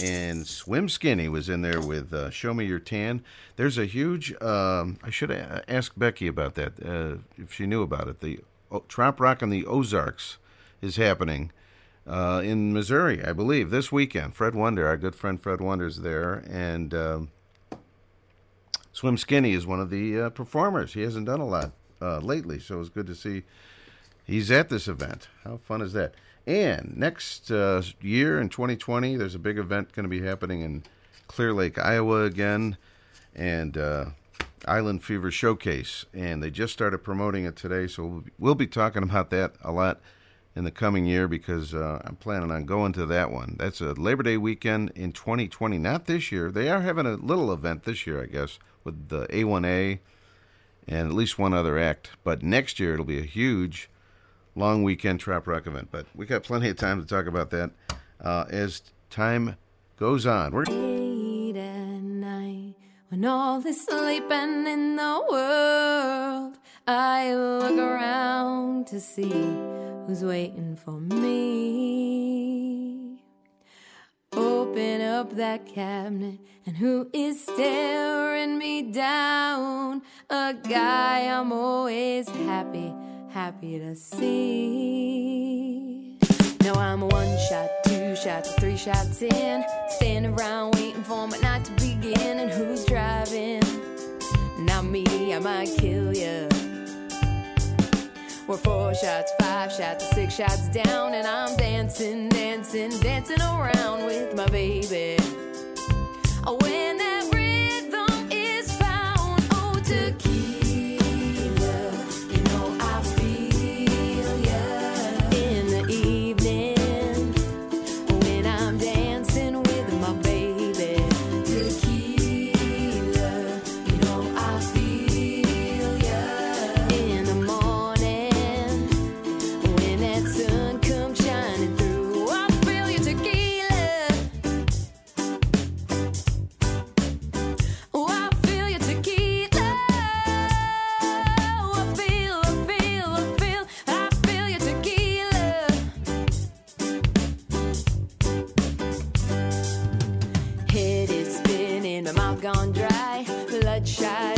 And Swim Skinny was in there with uh, Show Me Your Tan. There's a huge, um, I should ask Becky about that, uh, if she knew about it. The Trop Rock on the Ozarks is happening uh, in Missouri, I believe, this weekend. Fred Wonder, our good friend Fred Wonder's there. And um, Swim Skinny is one of the uh, performers. He hasn't done a lot uh, lately, so it's good to see he's at this event. How fun is that? And next uh, year in 2020, there's a big event going to be happening in Clear Lake, Iowa again, and uh, Island Fever Showcase. And they just started promoting it today, so we'll be, talking about that a lot in the coming year because uh, I'm planning on going to that one. That's a Labor Day weekend in 2020, not this year. They are having a little event this year, I guess, with the A1A and at least one other act. But next year it'll be a huge, long weekend trop rock event. But we got plenty of time to talk about that uh, as time goes on. We're when all is sleeping in the world, I look around to see who's waiting for me. Open up that cabinet, and who is staring me down? A guy I'm always happy, happy to see. Now I'm a one shot two shots or three shots in. Standing around waiting for my night to begin. And who's driving? Not me, I might kill ya. We're four shots, five shots, six shots down. And I'm dancing, dancing, dancing around with my baby. When that gone dry, bloodshot.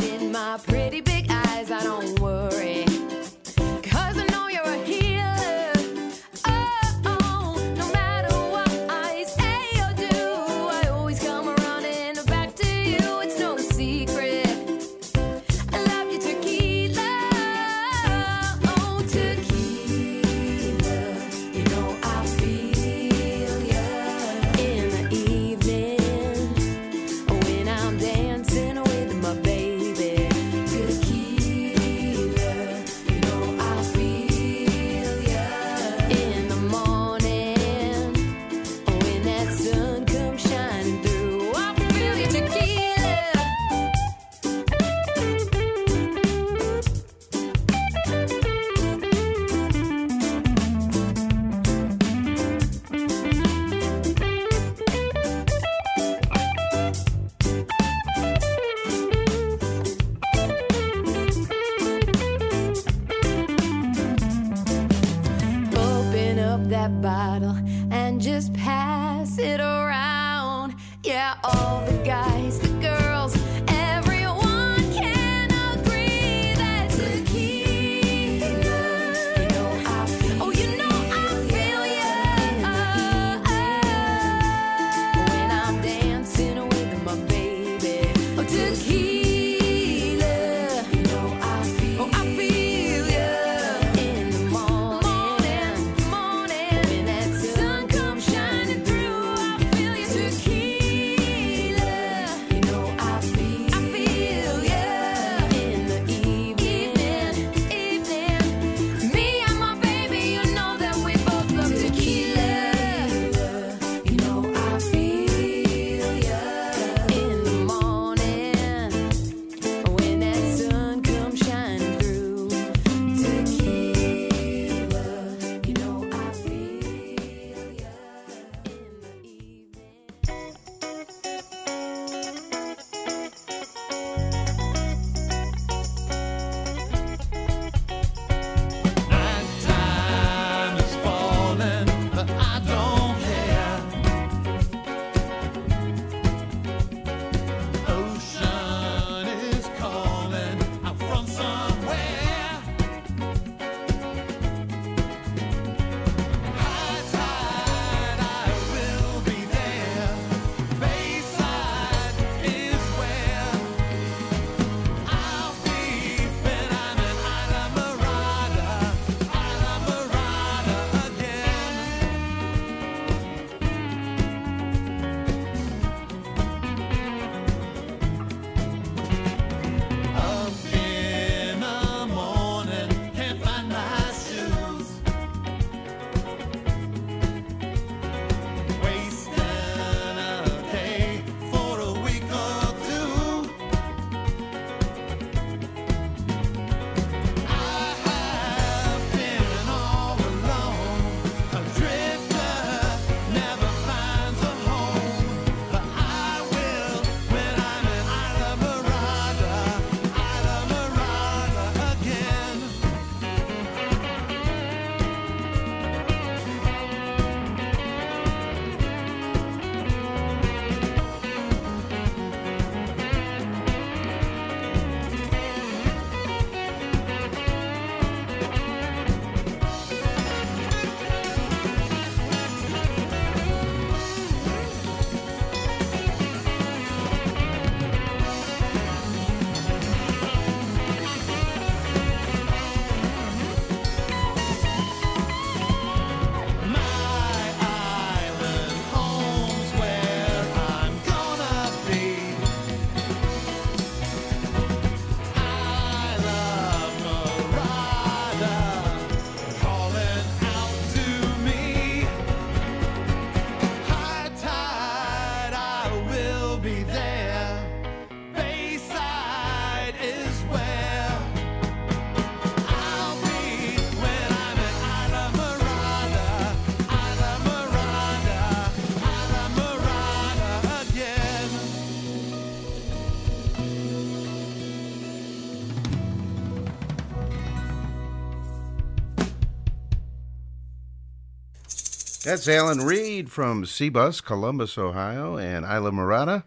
That's Alan Reed from Seabus, Columbus, Ohio, and Islamorada.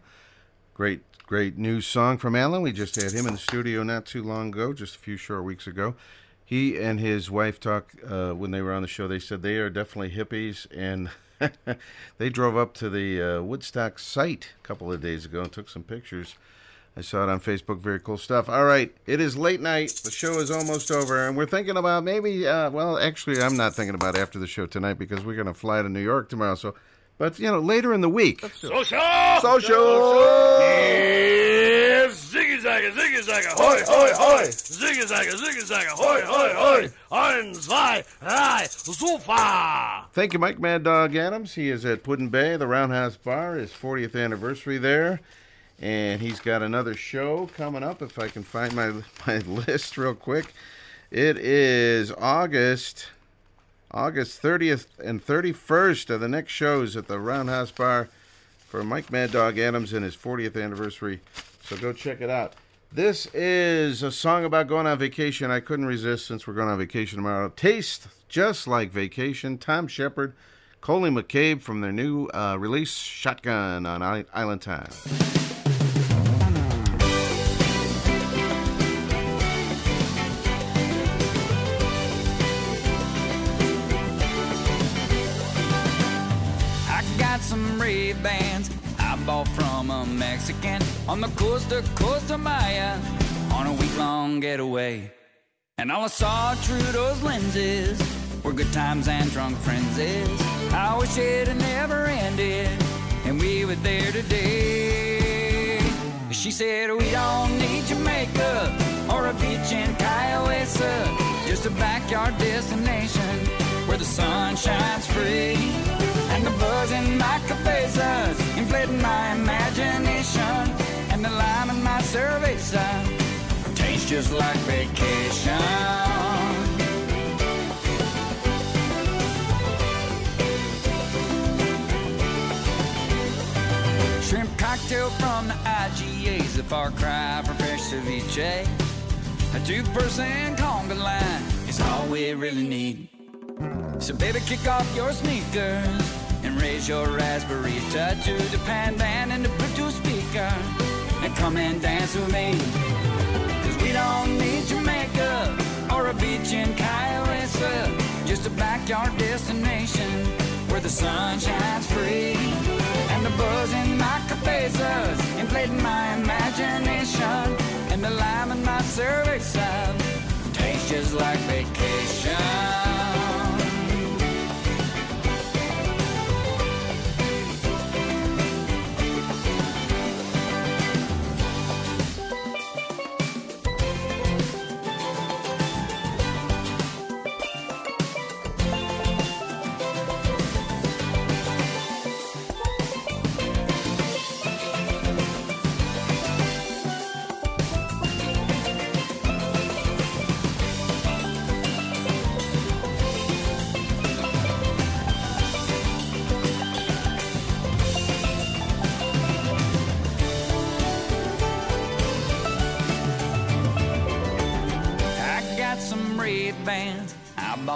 Great, great new song from Alan. We just had him in the studio not too long ago, just a few short weeks ago. He and his wife talk uh, when they were on the show. They said they are definitely hippies, and <laughs> they drove up to the uh, Woodstock site a couple of days ago and took some pictures. I saw it on Facebook. Very cool stuff. All right, it is late night. The show is almost over, and we're thinking about maybe. Uh, well, actually, I'm not thinking about after the show tonight because we're going to fly to New York tomorrow. So, but you know, later in the week. Social! Social! Yes! Ziggy zagga, ziggy zagga, hoi, hoi, hoi! Ziggy zagga, ziggy zagga, hoi, hoi, hoi! Ein, zwei, drei, super! Thank you, Mike Mad Dog Adams. He is at Put-in-Bay, the Roundhouse Bar, his 40th anniversary there. And he's got another show coming up, if I can find my, <laughs> my list real quick. It is August August 30th and 31st are the next shows at the Roundhouse Bar for Mike Mad Dog Adams and his 40th anniversary. So go check it out. This is a song about going on vacation. I couldn't resist since we're going on vacation tomorrow. Taste just like vacation. Tom Shepard, Coley McCabe from their new uh, release, Shotgun on Island Time. From a Mexican on the coast of Costa Maya on a week long getaway. And all I saw through those lenses were good times and drunk friends. I wish it had never ended and we were there today. She said, We don't need Jamaica or a beach in Kiowa, just a backyard destination where the sun shines free. And the buzz in my cabezas inflating my imagination. And the lime in my cerveza tastes just like vacation. Shrimp cocktail from the IGA's a far cry from fresh ceviche. A two-person conga line is all we really need. So baby, kick off your sneakers and raise your raspberry to the pan band and the Bluetooth speaker and come and dance with me. Cause we don't need Jamaica or a beach in Kiowa, just a backyard destination where the sun shines free. And the buzz in my cabezas inflating my imagination and the lime in my cerveza tastes just like vacation.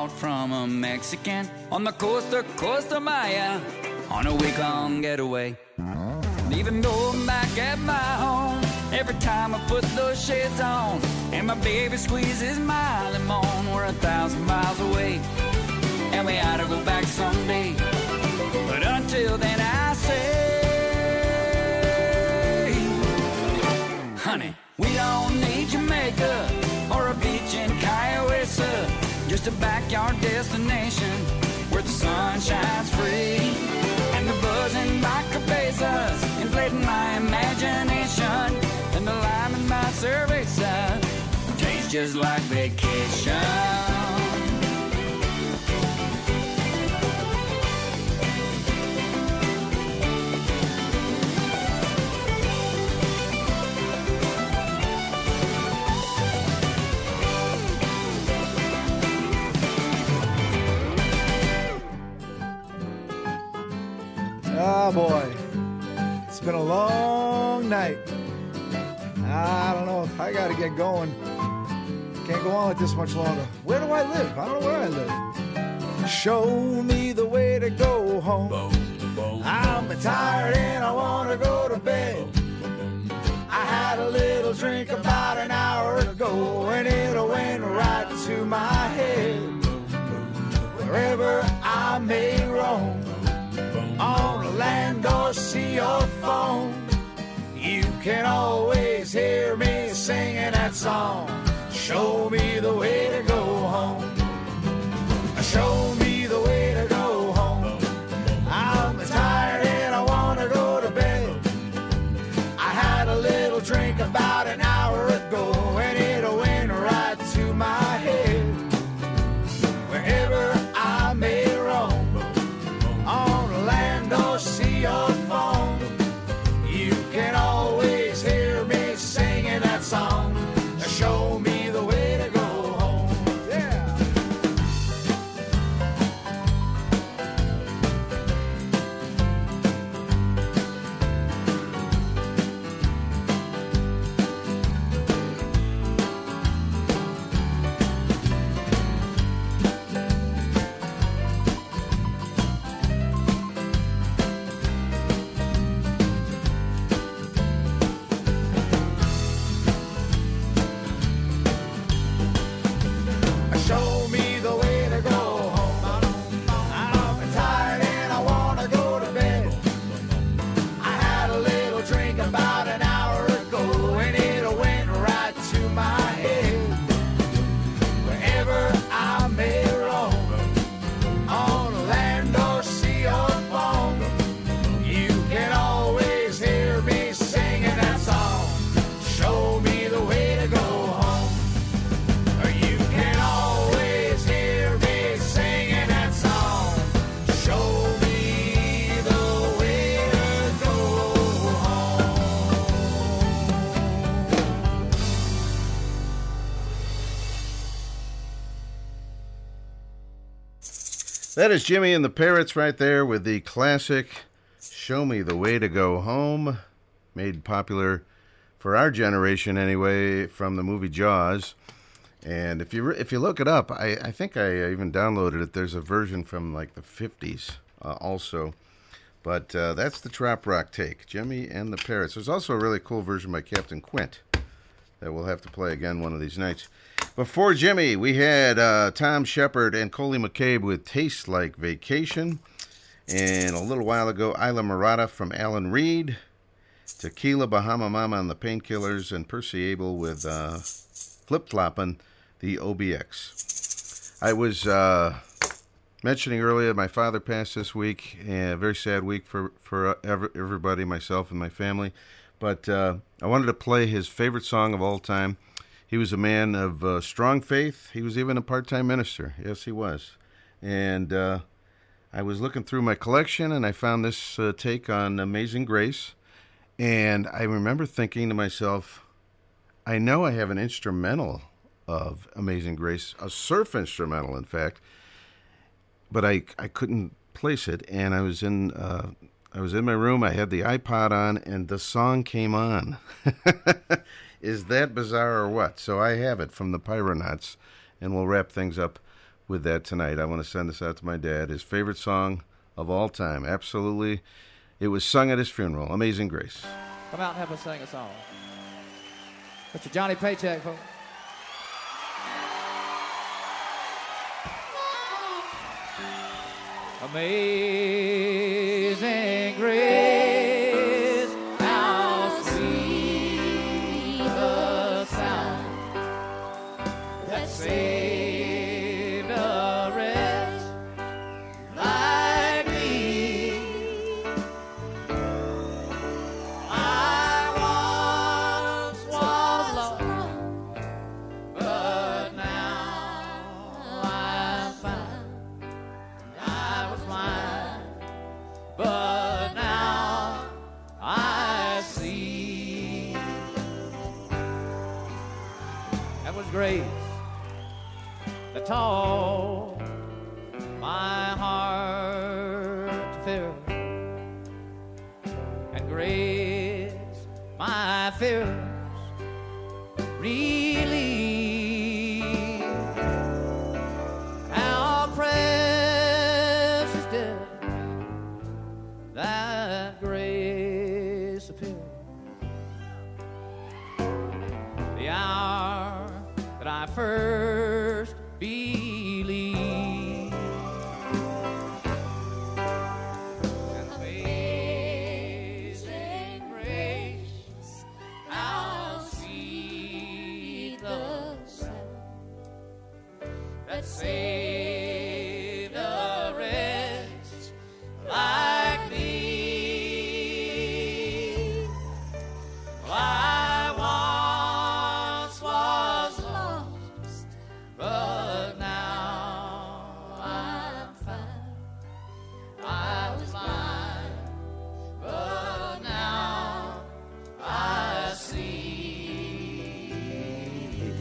Bought from a Mexican on the coast of Costa Maya on a week long getaway. Even though I'm back at my home, every time I put those shades on and my baby squeezes my limon, we're a thousand miles away. And we ought to go back someday. But until then, I say, honey, we don't need Jamaica just a backyard destination where the sun shines free and the buzz in my cabezas inflating my imagination and the lime in my cerveza tastes just like vacation. Oh boy, it's been a long night. I don't know I got to get going. Can't go on with this much longer. Where do I live? I don't know where I live. Show me the way to go home. I'm tired and I want to go to bed. I had a little drink about an hour ago and it went right to my head. Wherever I may roam, on land or sea or phone, you can always hear me singing that song. Show me the way to go home. Show me That is Jimmy and the Parrots right there with the classic Show Me the Way to Go Home, made popular for our generation anyway from the movie Jaws. And if you if you look it up, I, I think I even downloaded it. There's a version from like the 50s uh, also. But uh, that's the trop Rock take, Jimmy and the Parrots. There's also a really cool version by Captain Quint that we'll have to play again one of these nights. Before Jimmy, we had uh, Tom Shepard and Coley McCabe with Tastes Like Vacation. And a little while ago, Islamorada from Alan Reed. Tequila Bahama Mama and the Painkillers. And Percy Abel with uh, Flip Floppin', the OBX. I was uh, mentioning earlier my father passed this week. A very sad week for, for uh, everybody, myself and my family. But uh, I wanted to play his favorite song of all time. He was a man of uh, strong faith. He was even a part time minister. Yes, he was. And uh, I was looking through my collection and I found this uh, take on Amazing Grace. And I remember thinking to myself, I know I have an instrumental of Amazing Grace, a surf instrumental, in fact, but I, I couldn't place it. And I was in. Uh, I was in my room. I had the iPod on, and the song came on. <laughs> Is that bizarre or what? So I have it from the Pyronauts, and we'll wrap things up with that tonight. I want to send this out to my dad. His favorite song of all time. Absolutely. It was sung at his funeral. Amazing Grace. Come out and help us sing a song. Mr. Johnny Paycheck. Amazing that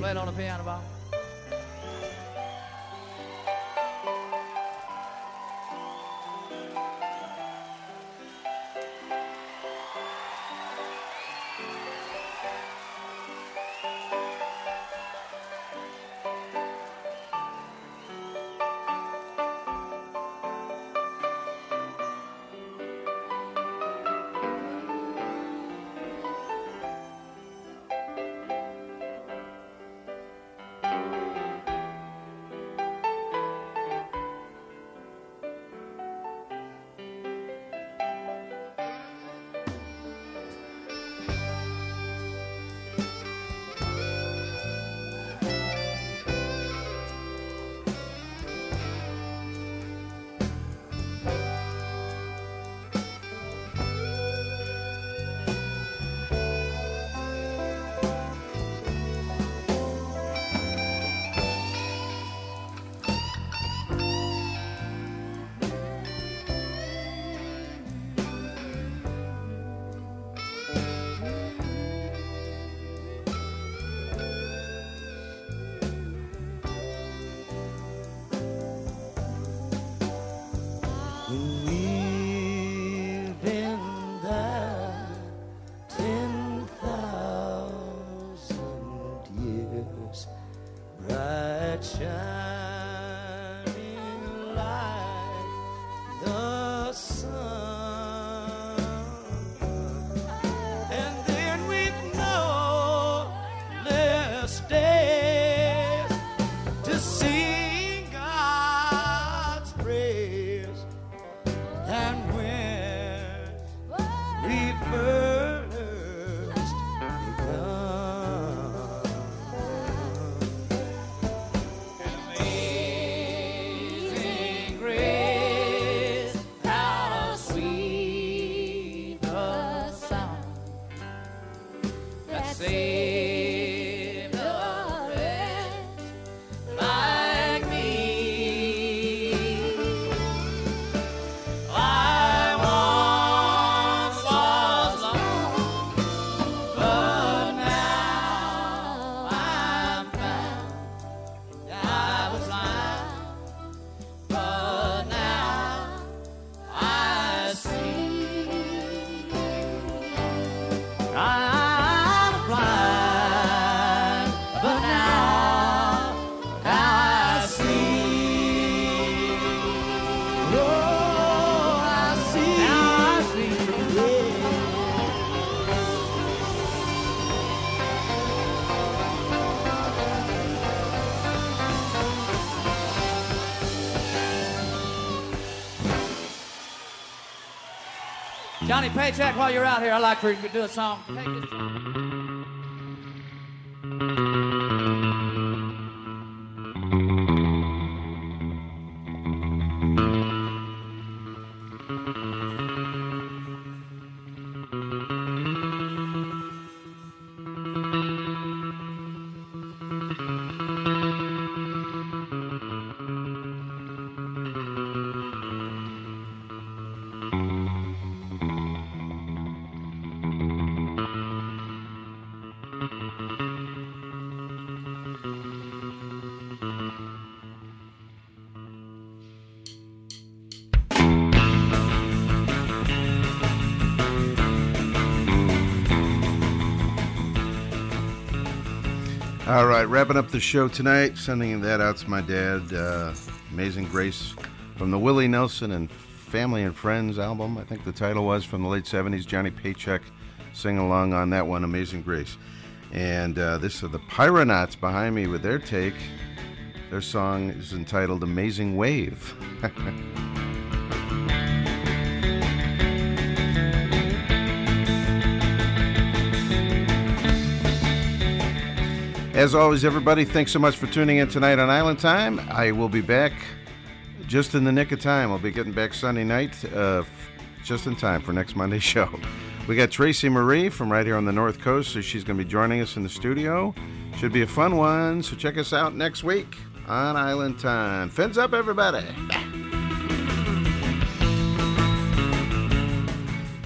played on the piano Bob. Johnny Paycheck, while you're out here, I'd like for you to do a song. Mm-hmm. Right, wrapping up the show tonight, sending that out to my dad. Uh, Amazing Grace from the Willie Nelson and Family and Friends album. I think the title was from the late 70s. Johnny Paycheck sing along on that one, Amazing Grace. And uh, this are the Pyronauts behind me with their take. Their song is entitled Amazing Wave. As always, everybody, thanks so much for tuning in tonight on Island Time. I will be back just in the nick of time. I'll be getting back Sunday night, uh, just in time for next Monday's <laughs> show. We got Tracy Marie from right here on the North Coast, so she's going to be joining us in the studio. Should be a fun one, so check us out next week on Island Time. Fins up, everybody!